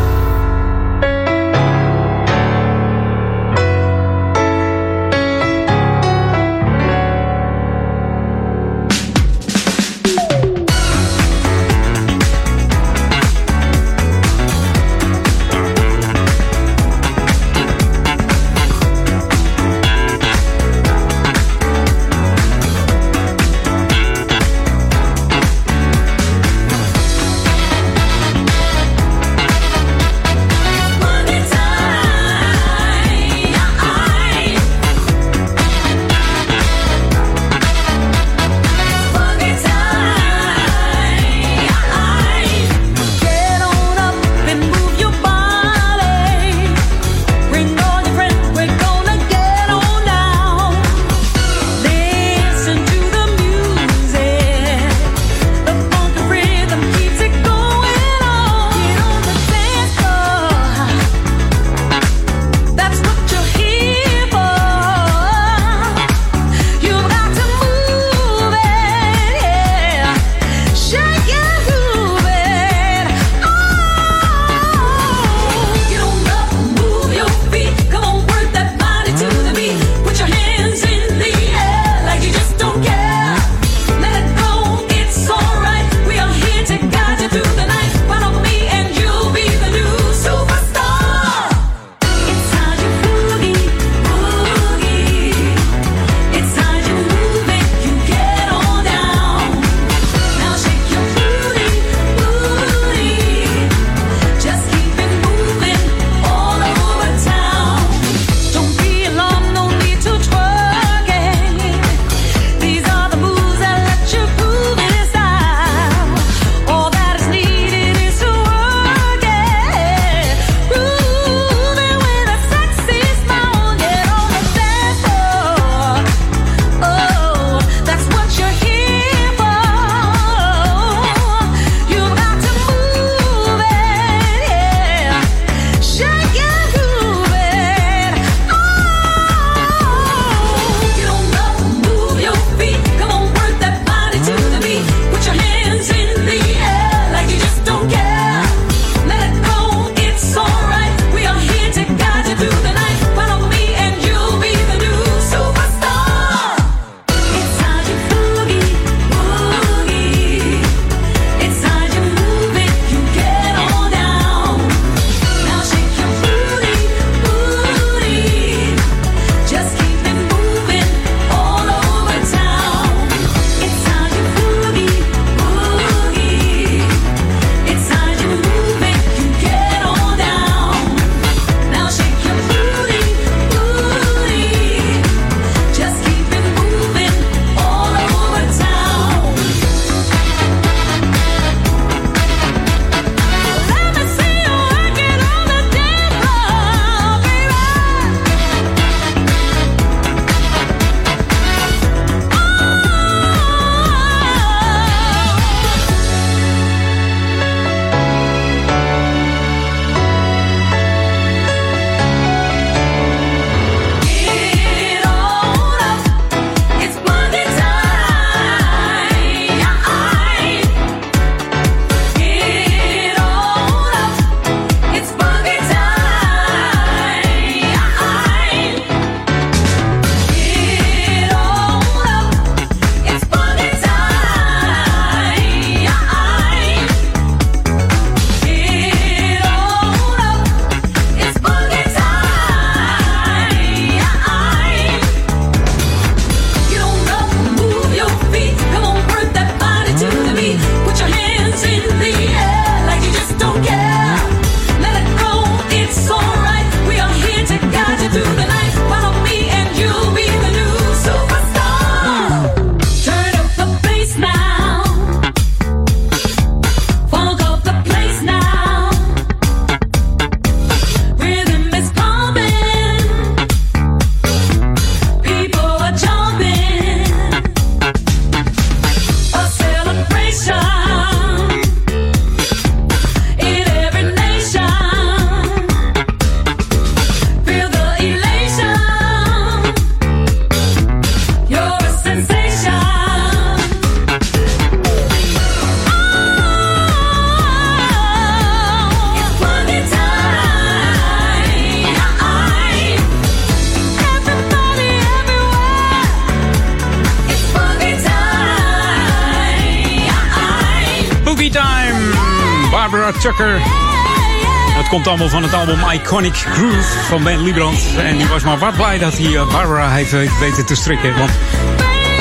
Iconic Groove van Ben Liebrand. En die was maar wat blij dat hij eh, Barbara heeft weten te strikken. Want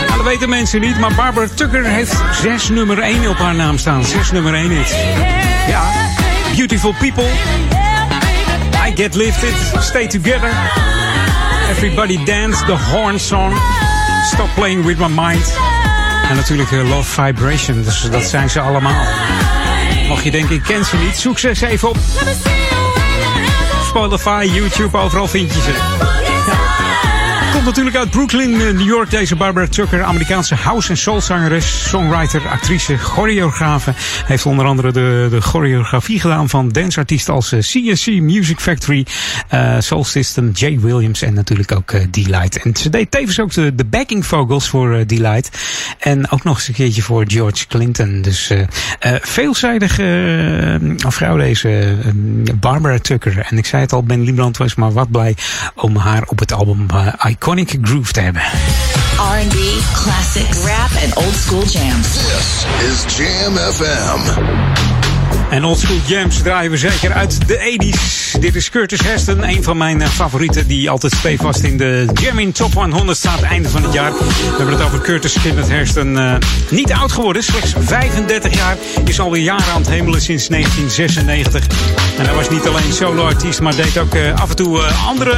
ja, dat weten mensen niet, maar Barbara Tucker heeft zes nummer 1 op haar naam staan. Zes nummer 1 hits. Ja, Beautiful People. I Get Lifted. Stay Together. Everybody Dance. The Horn Song. Stop Playing With My Mind. En natuurlijk eh, Love Vibration. Dus dat zijn ze allemaal. Mocht je denken, ik ken ze niet, zoek ze eens even op. Spotify, YouTube, overal vind je. Natuurlijk uit Brooklyn, eh, New York. Deze Barbara Tucker, Amerikaanse house- en soulzangeres, songwriter, actrice, choreografe. Heeft onder andere de, de choreografie gedaan van danceartiesten als eh, CSC, Music Factory, eh, Soul System, Jay Williams en natuurlijk ook eh, Delight. En ze deed tevens ook de, backing vocals voor eh, Delight. En ook nog eens een keertje voor George Clinton. Dus eh eh, veelzijdige eh, vrouw deze eh, Barbara Tucker. En ik zei het al, Ben Liebrand was maar wat blij om haar op het album eh, Iconic Groove te hebben. R&B, classics, rap, and old school jams. This is Jam FM. En oldschool jams draaien we zeker uit de 80s. Dit is Curtis Heston, een van mijn eh, favorieten die altijd stevast in de Jamming Top 100 staat einde van het jaar. We hebben het over Curtis Kenneth Heston. eh, niet oud geworden, slechts 35 jaar. Is alweer jaren aan het hemelen sinds 1996. En hij was niet alleen solo-artiest, maar deed ook eh, af en toe andere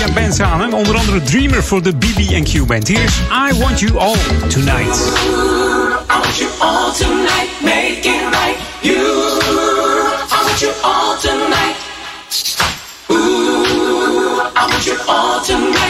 ja, bands aan. Onder andere Dreamer voor de BB&Q Band. Hier is I Want You All Tonight. I want you all tonight, make it right. You all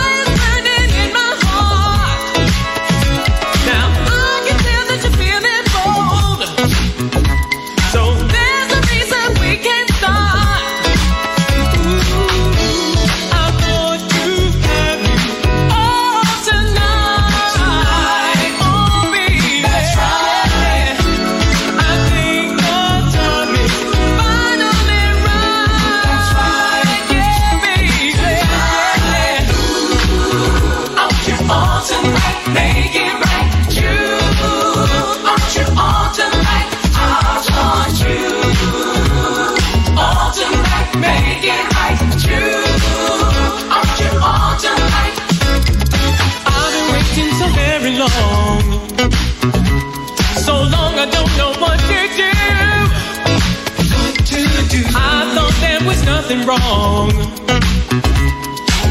nothing wrong.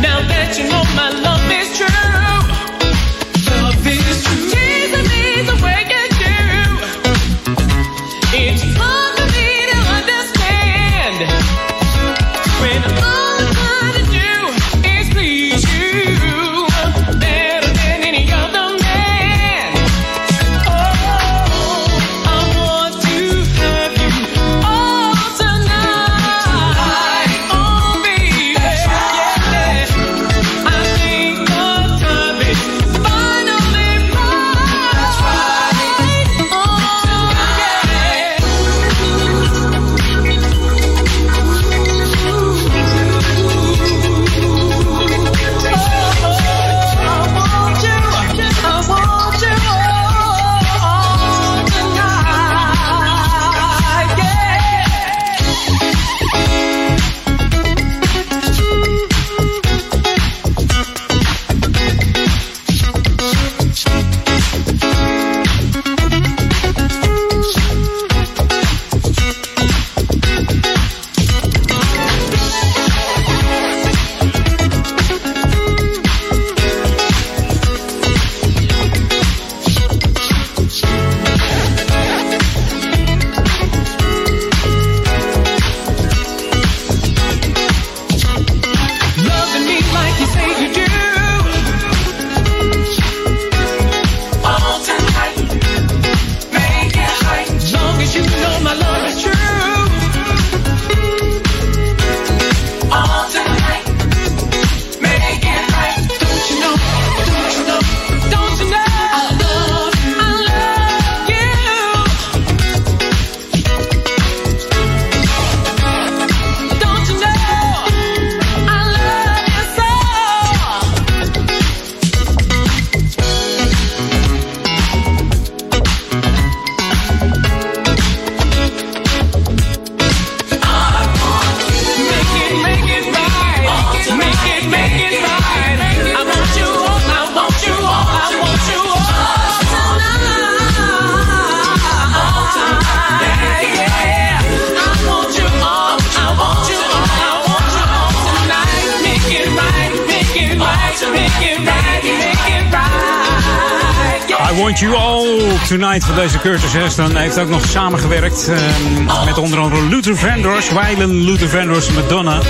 Now that you know my love is true. All Tonight van deze Curtis Heston. Heeft ook nog samengewerkt uh, met onder andere Luther Vandross, Wylan Luther Vandross, Madonna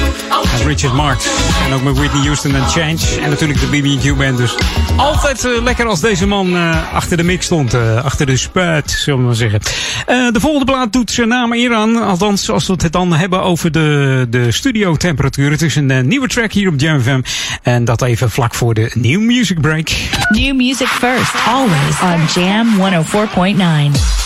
en Richard Marx. En ook met Whitney Houston en Change. En natuurlijk de BB&Q Band. Dus altijd uh, lekker als deze man uh, achter de mix stond. achter de spuit, zullen we maar zeggen. de volgende plaat doet zijn naam eer aan. Althans, als we het dan hebben over de, de studiotemperatuur. Het is een nieuwe track hier op Jam FM. En dat even vlak voor de New Music Break. New music first, always on Jam 104.9. Nine.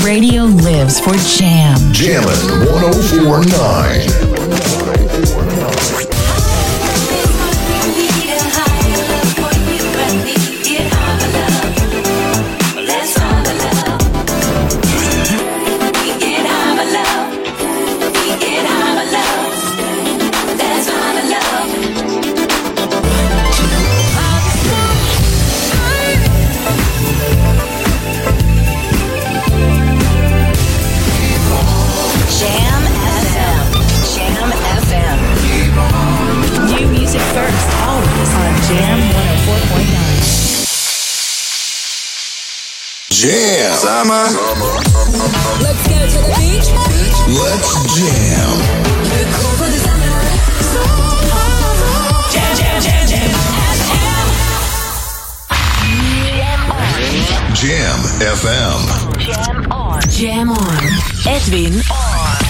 Radio lives for Jam. Jammin' 1049. Jam on. Edwin on.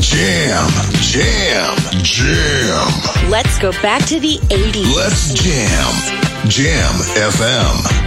Jam, jam, jam. Let's go back to the 80s. Let's jam. Jam FM.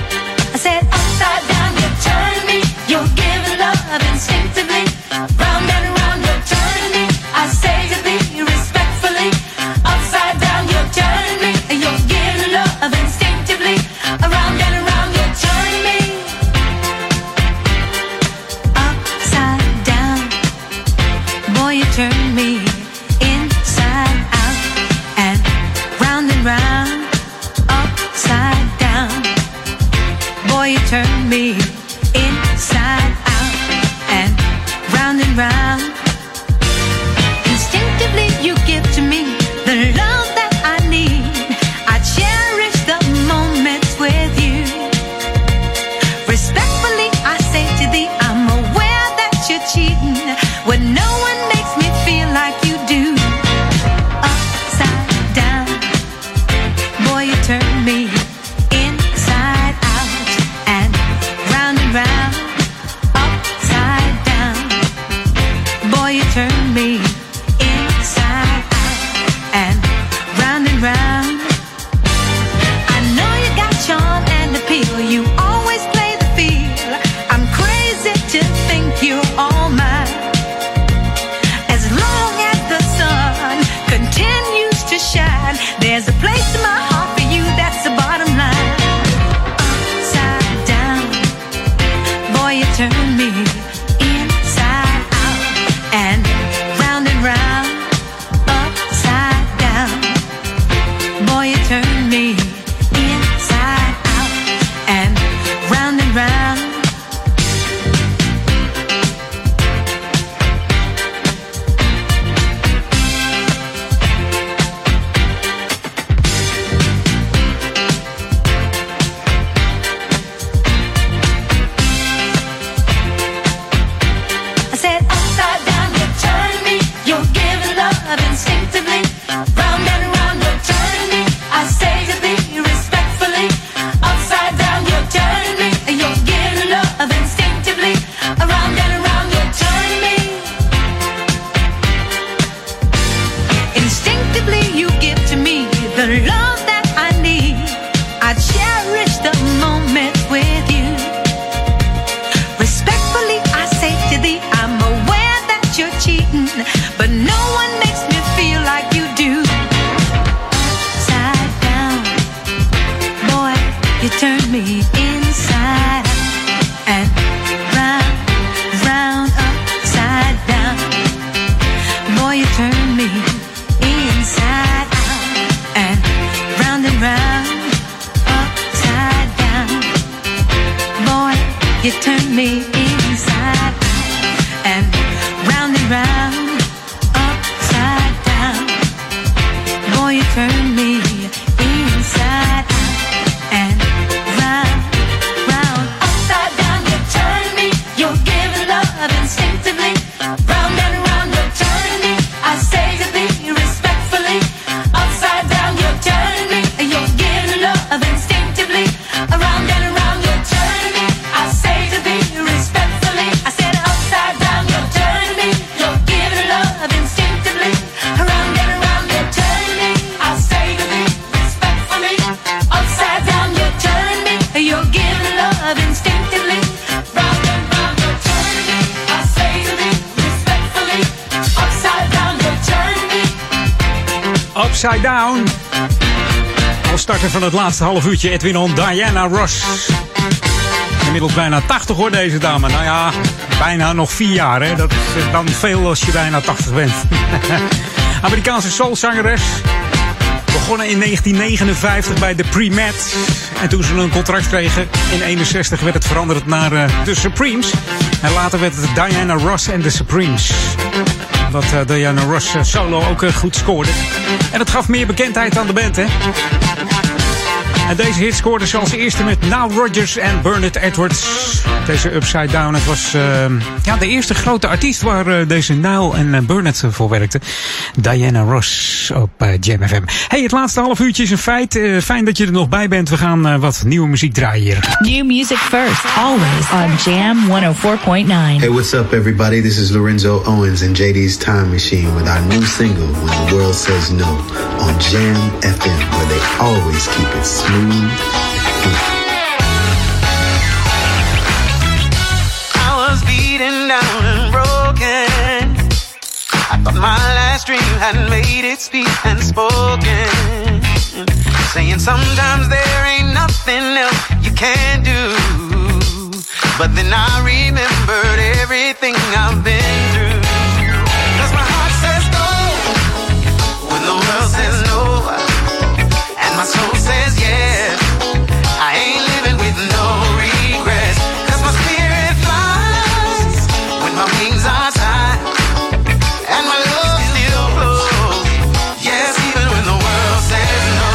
Het laatste half uurtje Edwin on Diana Ross. Inmiddels bijna 80 hoor deze dame. Nou ja, bijna nog vier jaar. Hè? Dat is dan veel als je bijna 80 bent. Amerikaanse soulzangeres. Begonnen in 1959 bij de Pre-Med. En toen ze een contract kregen in 61 werd het veranderd naar eh, de Supremes. En later werd het Diana Ross en de Supremes. Omdat eh, Diana Ross eh, solo ook eh, goed scoorde. En dat gaf meer bekendheid aan de band, hè? En deze hit scoorde ze als eerste met Now Rodgers en Bernard Edwards. Deze Upside Down. Het was eh, ja, de eerste grote artiest waar eh, deze Nile en uh, Bernard voor werkten. Diana Ross op uh, Jam FM. Hey, het laatste half uurtje is een feit. Uh, fijn dat je er nog bij bent. We gaan uh, wat nieuwe muziek draaien hier. New music first, always on Jam 104.9. Hey, what's up, everybody? This is Lorenzo Owens and JD's Time Machine with our new single, When the World Says No, on Jam FM, where they always keep it smooth. I was beaten down and broken. I thought my last dream had made its speak and spoken. Saying sometimes there ain't nothing else you can do. But then I remembered everything I've been through. The world says no. And my soul says yes. I ain't living with no regrets. 'Cause my spirit flies when my wings are tied. And my love still flows. Yes, even when the world says no.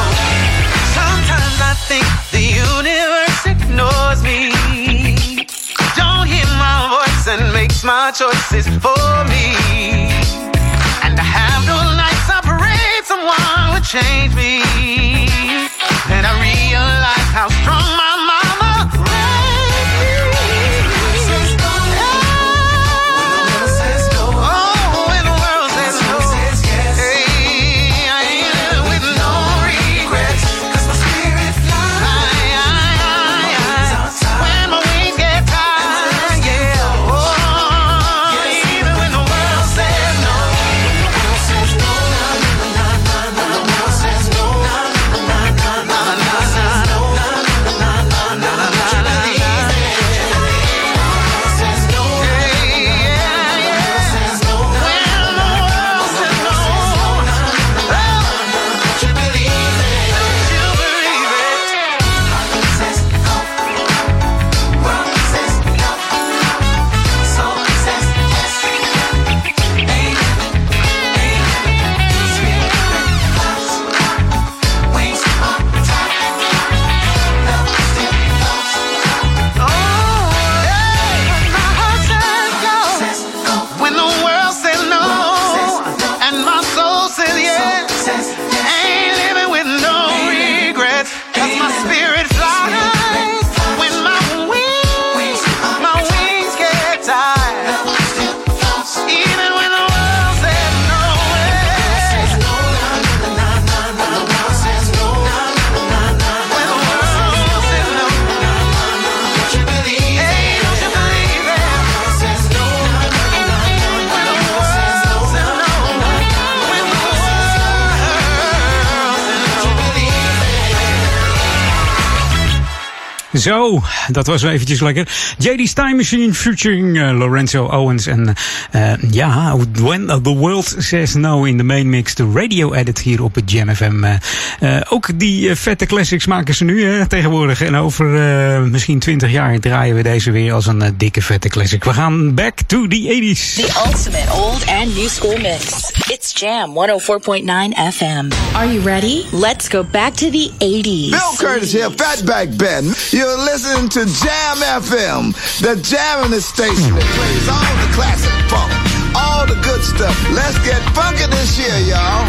Sometimes I think the universe ignores me. Don't hear my voice and makes my choices for me. Change me. And I realize how strong Zo, dat was wel eventjes lekker. JD's Time Machine featuring uh, Lorenzo Owens. En uh, ja, When the World Says No in de main mix. De radio edit hier op het Jam FM. Uh, ook die vette classics maken ze nu hè, tegenwoordig. En over misschien 20 jaar draaien we deze weer als een dikke vette classic. We gaan back to the 80s. The ultimate old and new school mix. It's Jam 104.9 FM. Are you ready? Let's go back to the 80s. Bill Curtis here, Fatback Ben. You're listening to Jam FM, the jamming station that plays all the classic funk, all the good stuff. Let's get funky this year, y'all.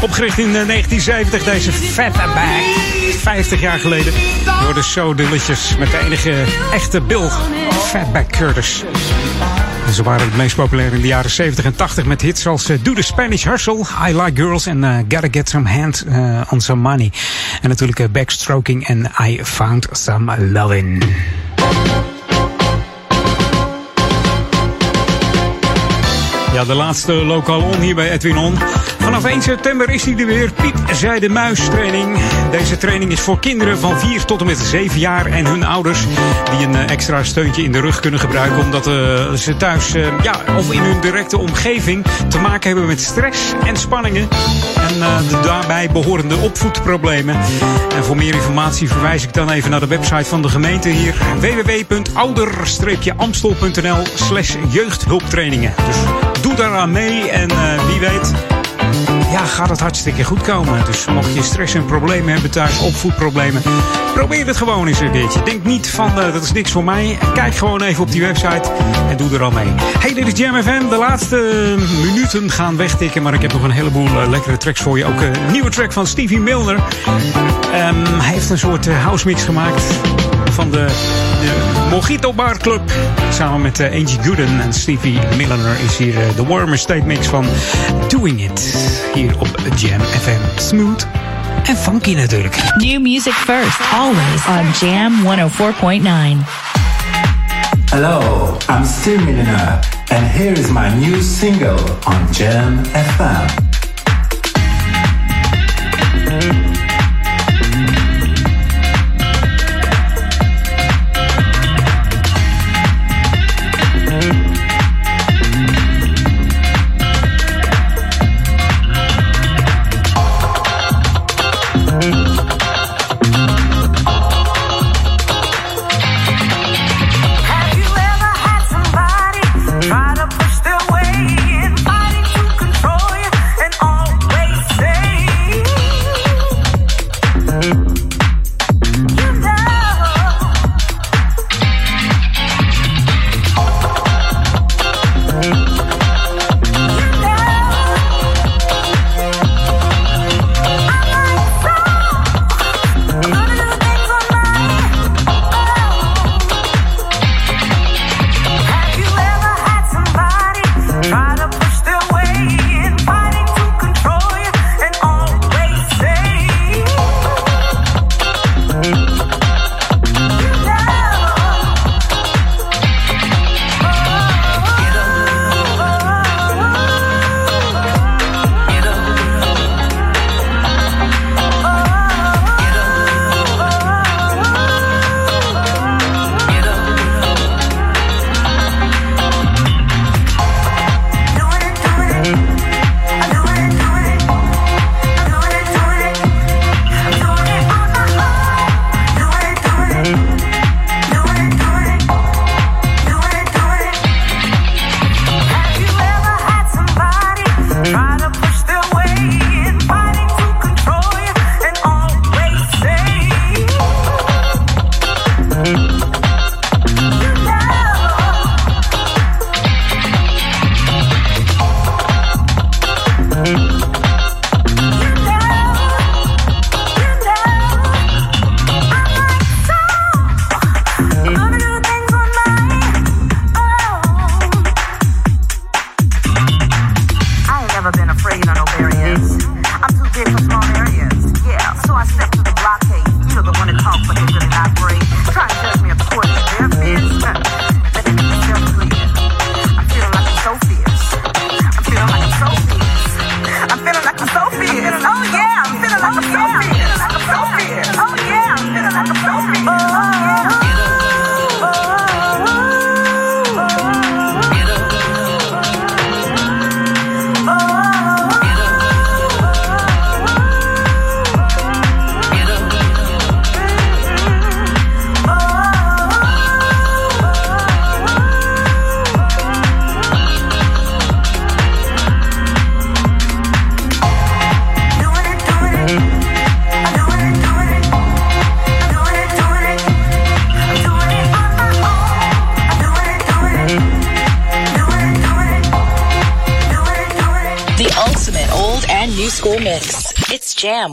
Opgericht in 1970, deze Fatback. 50 jaar geleden. Door de So Delicious. Met de enige echte Bill Fatback Curtis. Ze waren het meest populair in de jaren 70 en 80 met hits als uh, Do the Spanish Hustle, I Like Girls en uh, Gotta Get Some Hand uh, on Some Money. En natuurlijk Backstroking en I Found Some Lovin'. Ja, de laatste lokaal on hier bij Edwin On. Vanaf 1 september is hij er weer. Piet zei de Muis training. Deze training is voor kinderen van 4 tot en met 7 jaar en hun ouders. Die een extra steuntje in de rug kunnen gebruiken. Omdat uh, ze thuis uh, ja, of in hun directe omgeving te maken hebben met stress en spanningen. En de daarbij behorende opvoedproblemen. En voor meer informatie verwijs ik dan even naar de website van de gemeente hier. www.ouder-amstel.nl slash jeugdhulptrainingen. Dus doe daaraan mee en wie weet ja, gaat het hartstikke goed komen. Dus mocht je stress en problemen hebben thuis, opvoedproblemen, probeer het gewoon eens een keertje. Denk niet van uh, dat is niks voor mij. Kijk gewoon even op die website en doe er al mee. Hey, dit is Jam FM. De laatste minuten gaan wegtikken, maar ik heb nog een heleboel lekkere tracks voor je. Ook een nieuwe track van Stevie Milner. Um, hij heeft een soort house mix gemaakt van de, de Mojito Bar Club. Samen met Angie Gooden en Stevie Milner is hier de Warmer State Mix van Doing It. Hier op Jam FM. Smooth en funky natuurlijk. New music first, always on Jam 104.9. Hello, I'm Steve Milner, and here is my new single on Jam FM.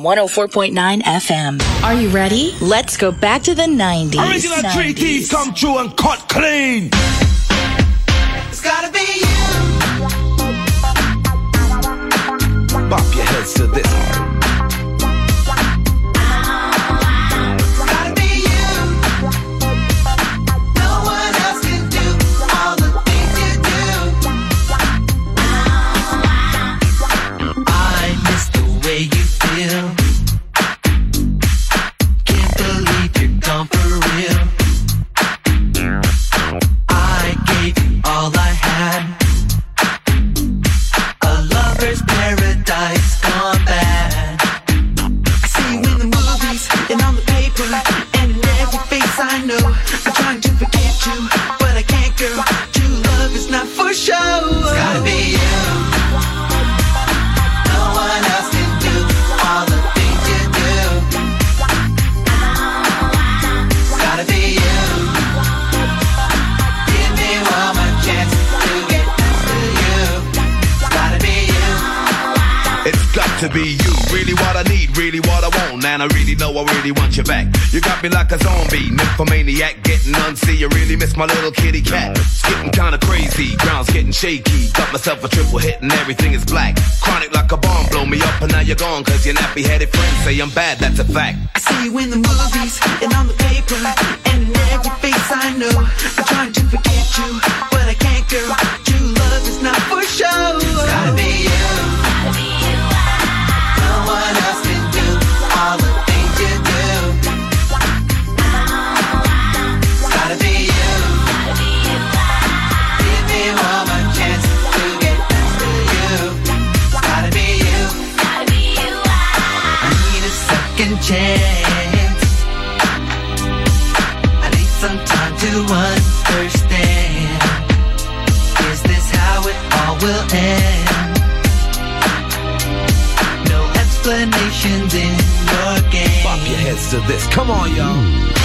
104.9 FM. Are you ready? Let's go back to the 90s. Original 90s. three T's come true and cut clean. It's gotta be you. Bop your heads to this. Myself a triple hit and everything is black. Chronic like a bomb, blow me up and now you're gone, cause your nappy headed friends say I'm bad, that's a fact. Will end? No explanations in your game. Bop your heads to this, come on y'all.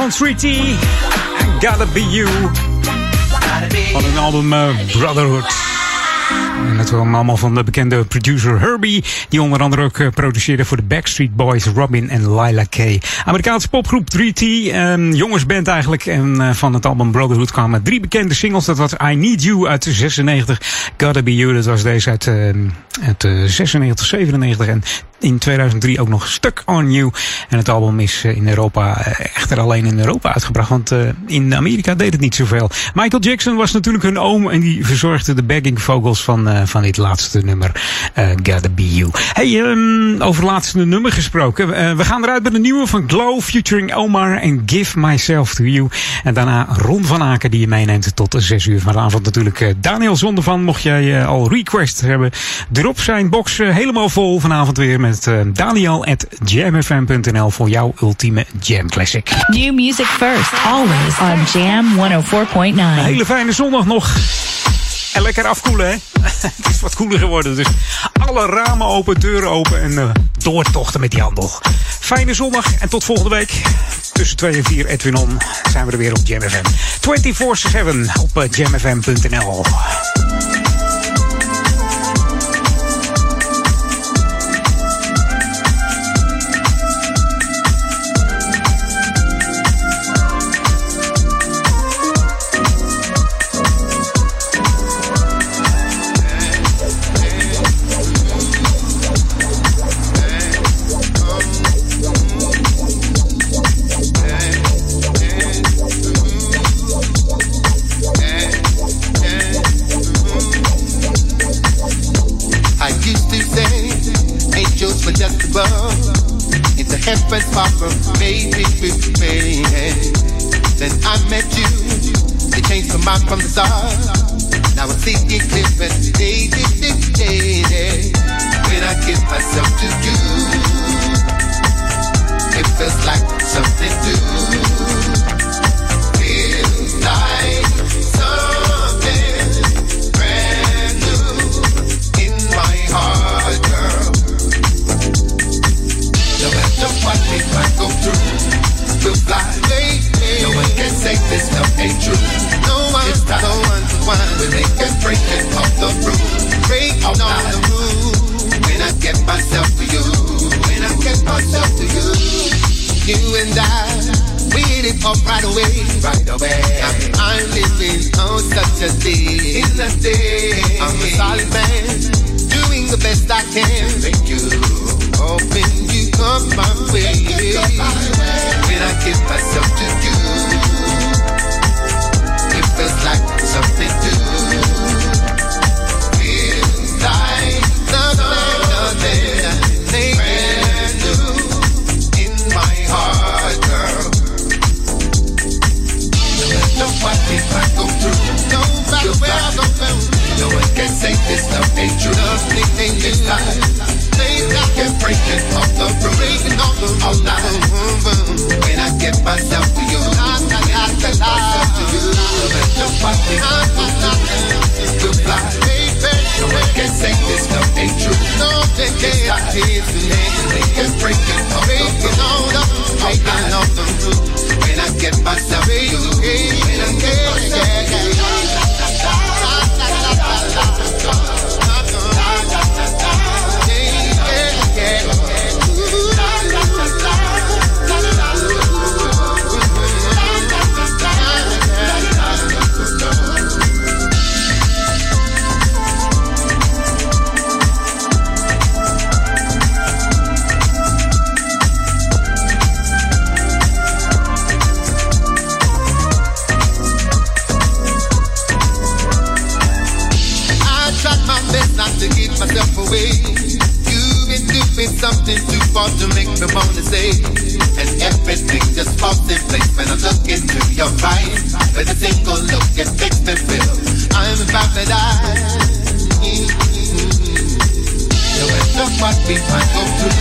Van 3T. Gotta Be You. Van hun album eh, Brotherhood. En dat kwam allemaal van de bekende producer Herbie. Die onder andere ook eh, produceerde voor de Backstreet Boys, Robin en Lila K. Amerikaanse popgroep 3T. ehm, jongensband eigenlijk. En eh, van het album Brotherhood kwamen drie bekende singles. Dat was I Need You uit 96. Gotta Be You, dat was deze uit, ehm, uit eh, 96, 97. En in 2003 ook nog Stuck on You. En het album is eh, in Europa eh, echter alleen in Europa uitgebracht. Want eh, in Amerika deed het niet zoveel. Michael Jackson was natuurlijk hun oom. En die verzorgde de backing vocals van, eh, van dit laatste nummer. eh Gotta Be You. Hey, ehm, over het laatste nummer gesproken. Eh, we gaan eruit met een nieuwe van Glow featuring Omar en Give Myself to You. En daarna Ron van Aken die je meeneemt tot 6 uur vanavond natuurlijk. Daniel Zondervan, mocht jij al request hebben. Drop zijn box helemaal vol vanavond weer met Daniel at jamfm.nl voor jouw ultieme jam classic. New music first, always on Jam 104.9. Een hele fijne zondag nog. En lekker afkoelen, hè? het is wat koeler geworden, dus alle ramen open, deuren open en eh, doortochten met die handel. Fijne zondag en tot volgende week. Tussen 2 en 4 Edwin On zijn we er weer op Jam FM. 24-7 op and far from baby baby. Then I met you, it changed my mind from the start. Now I see it clear and day, day, day, day. When I give myself to you, it feels like something new. Up right away. Right away. I'm, I'm living on such a day. In a day. I'm a solid man, doing the best I can. Thank you. Hoping you come my way. When I give myself to you, it feels like something new. No one can say this love ain't true. Nothing ain't this time. I can break it off the breaking off the all night. When I get myself to you, I get myself to you. No matter what we might go through, we'll fly. No one can say this love ain't true. No, they can't. They can break it the off the roof. When I get myself to you, when I get myself to you. I myself away. You've been doing something too far to make me wanna say. And everything just falls in place when I look into your eyes. With a single look, it makes me feel I'm about to die. No matter what we might go through.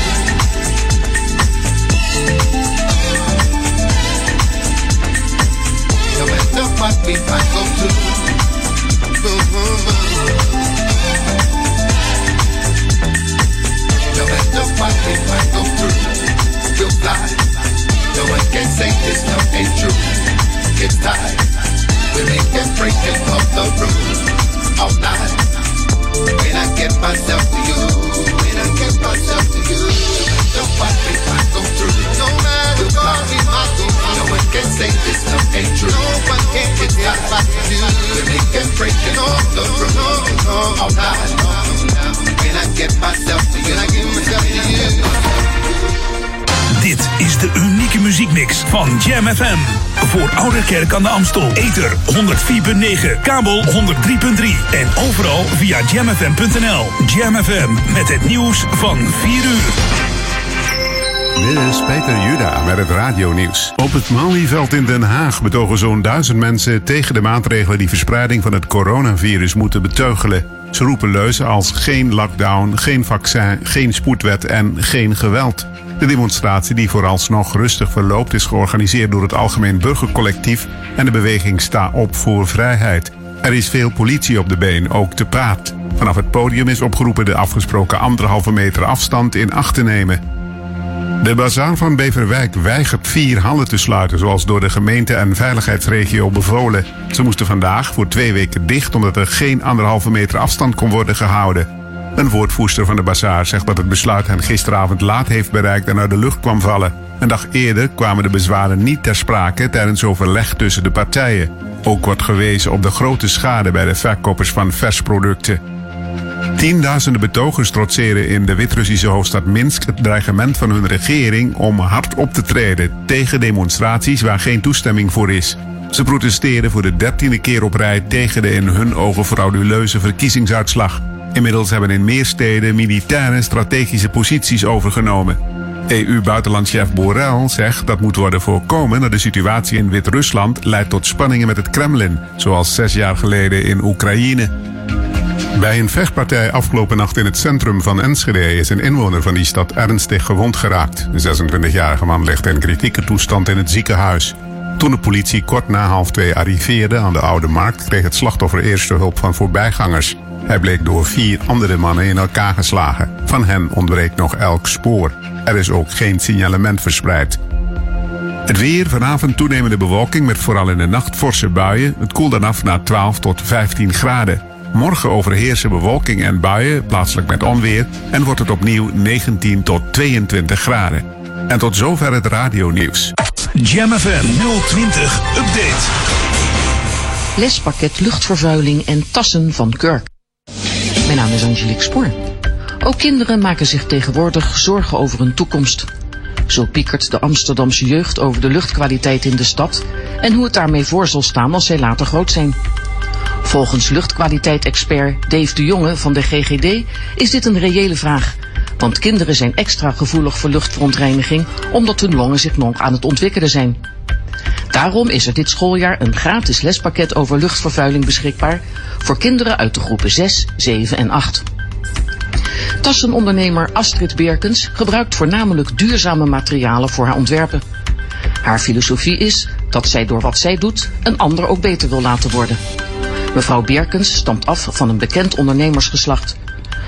No matter what we might go through. No matter what we might go through, fly. No one can say this love ain't true. It's time. We make it break it off the roof all night. When I get myself to you, when I get myself to you, no matter what we might go through, no matter what we might go through, no one can say this love ain't true. No one can it's time. We make it break it off the roof all night. Myself to you, I myself to you. Dit is de unieke muziekmix van Jam FM. Voor Oude Kerk aan de Amstel. Ether 104.9, kabel 103.3 en overal via jamfm.nl. Jam FM met het nieuws van 4 uur. Dit is Peter Juda met het radionieuws. Op het Malieveld in Den Haag betogen zo'n duizend mensen tegen de maatregelen die verspreiding van het coronavirus moeten beteugelen. Ze roepen leuzen als geen lockdown, geen vaccin, geen spoedwet en geen geweld. De demonstratie, die vooralsnog rustig verloopt, is georganiseerd door het Algemeen Burgercollectief en de beweging Sta op voor vrijheid. Er is veel politie op de been, ook te paard. Vanaf het podium is opgeroepen de afgesproken anderhalve meter afstand in acht te nemen. De bazaar van Beverwijk weigert vier handen te sluiten, zoals door de gemeente en veiligheidsregio bevolen. Ze moesten vandaag voor twee weken dicht omdat er geen anderhalve meter afstand kon worden gehouden. Een woordvoerster van de bazaar zegt dat het besluit hen gisteravond laat heeft bereikt en uit de lucht kwam vallen. Een dag eerder kwamen de bezwaren niet ter sprake tijdens overleg tussen de partijen. Ook wordt gewezen op de grote schade bij de verkopers van versproducten. Tienduizenden betogers trotseren in de Wit-Russische hoofdstad Minsk het dreigement van hun regering om hard op te treden tegen demonstraties waar geen toestemming voor is. Ze protesteren voor de dertiende keer op rij tegen de in hun ogen frauduleuze verkiezingsuitslag. Inmiddels hebben in meer steden militaire strategische posities overgenomen. EU-buitenlandchef Borrell zegt dat moet worden voorkomen dat de situatie in Wit-Rusland leidt tot spanningen met het Kremlin, zoals zes jaar geleden in Oekraïne. Bij een vechtpartij afgelopen nacht in het centrum van Enschede is een inwoner van die stad ernstig gewond geraakt. De 26-jarige man ligt in kritieke toestand in het ziekenhuis. Toen de politie kort na half twee arriveerde aan de Oude Markt, kreeg het slachtoffer eerste hulp van voorbijgangers. Hij bleek door vier andere mannen in elkaar geslagen. Van hen ontbreekt nog elk spoor. Er is ook geen signalement verspreid. Het weer, vanavond toenemende bewolking met vooral in de nacht forse buien. Het koelt dan af naar 12 tot 15 graden. Morgen overheersen bewolking en buien, plaatselijk met onweer. En wordt het opnieuw 19 tot 22 graden. En tot zover het radionieuws. Jam FM 020 Update. Lespakket luchtvervuiling en tassen van Kurk. Mijn naam is Angelique Spoor. Ook kinderen maken zich tegenwoordig zorgen over hun toekomst. Zo piekert de Amsterdamse jeugd over de luchtkwaliteit in de stad en hoe het daarmee voor zal staan als zij later groot zijn. Volgens luchtkwaliteit-expert Dave de Jonge van de GGD is dit een reële vraag. Want kinderen zijn extra gevoelig voor luchtverontreiniging omdat hun longen zich nog aan het ontwikkelen zijn. Daarom is er dit schooljaar een gratis lespakket over luchtvervuiling beschikbaar voor kinderen uit de groepen 6, 7 en 8. Tassenondernemer Astrid Berkens gebruikt voornamelijk duurzame materialen voor haar ontwerpen. Haar filosofie is dat zij door wat zij doet een ander ook beter wil laten worden. Mevrouw Berkens stamt af van een bekend ondernemersgeslacht.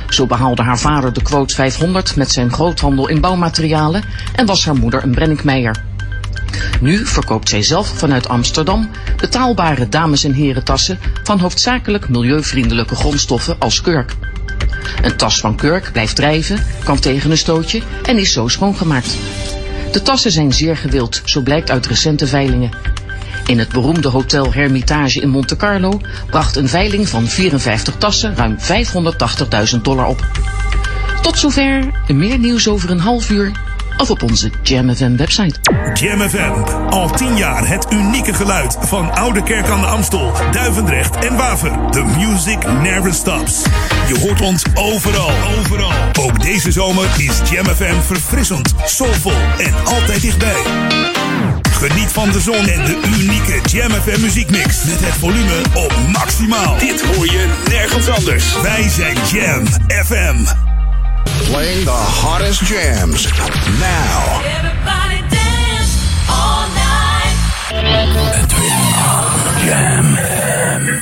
Zo behaalde haar vader de quote 500 met zijn groothandel in bouwmaterialen en was haar moeder een Brenninkmeijer. Nu verkoopt zij zelf vanuit Amsterdam betaalbare dames- en herentassen van hoofdzakelijk milieuvriendelijke grondstoffen als kurk. Een tas van kurk blijft drijven, kan tegen een stootje en is zo schoongemaakt. De tassen zijn zeer gewild, zo blijkt uit recente veilingen. In het beroemde hotel Hermitage in Monte Carlo bracht een veiling van 54 tassen ruim 580.000 dollar op. Tot zover, meer nieuws over een half uur of op onze Jam FM website. Jam FM, al tien jaar het unieke geluid van Oude Kerk aan de Amstel, Duivendrecht en Waver. The music never stops. Je hoort ons overal, overal. Ook deze zomer is Jam FM verfrissend, soulvol en altijd dichtbij. Geniet van de zon en de unieke Jam FM muziekmix. Met het volume op maximaal. Dit hoor je nergens anders. Wij zijn Jam FM. Playing the hottest jams. Now. Everybody dance all night. Jam.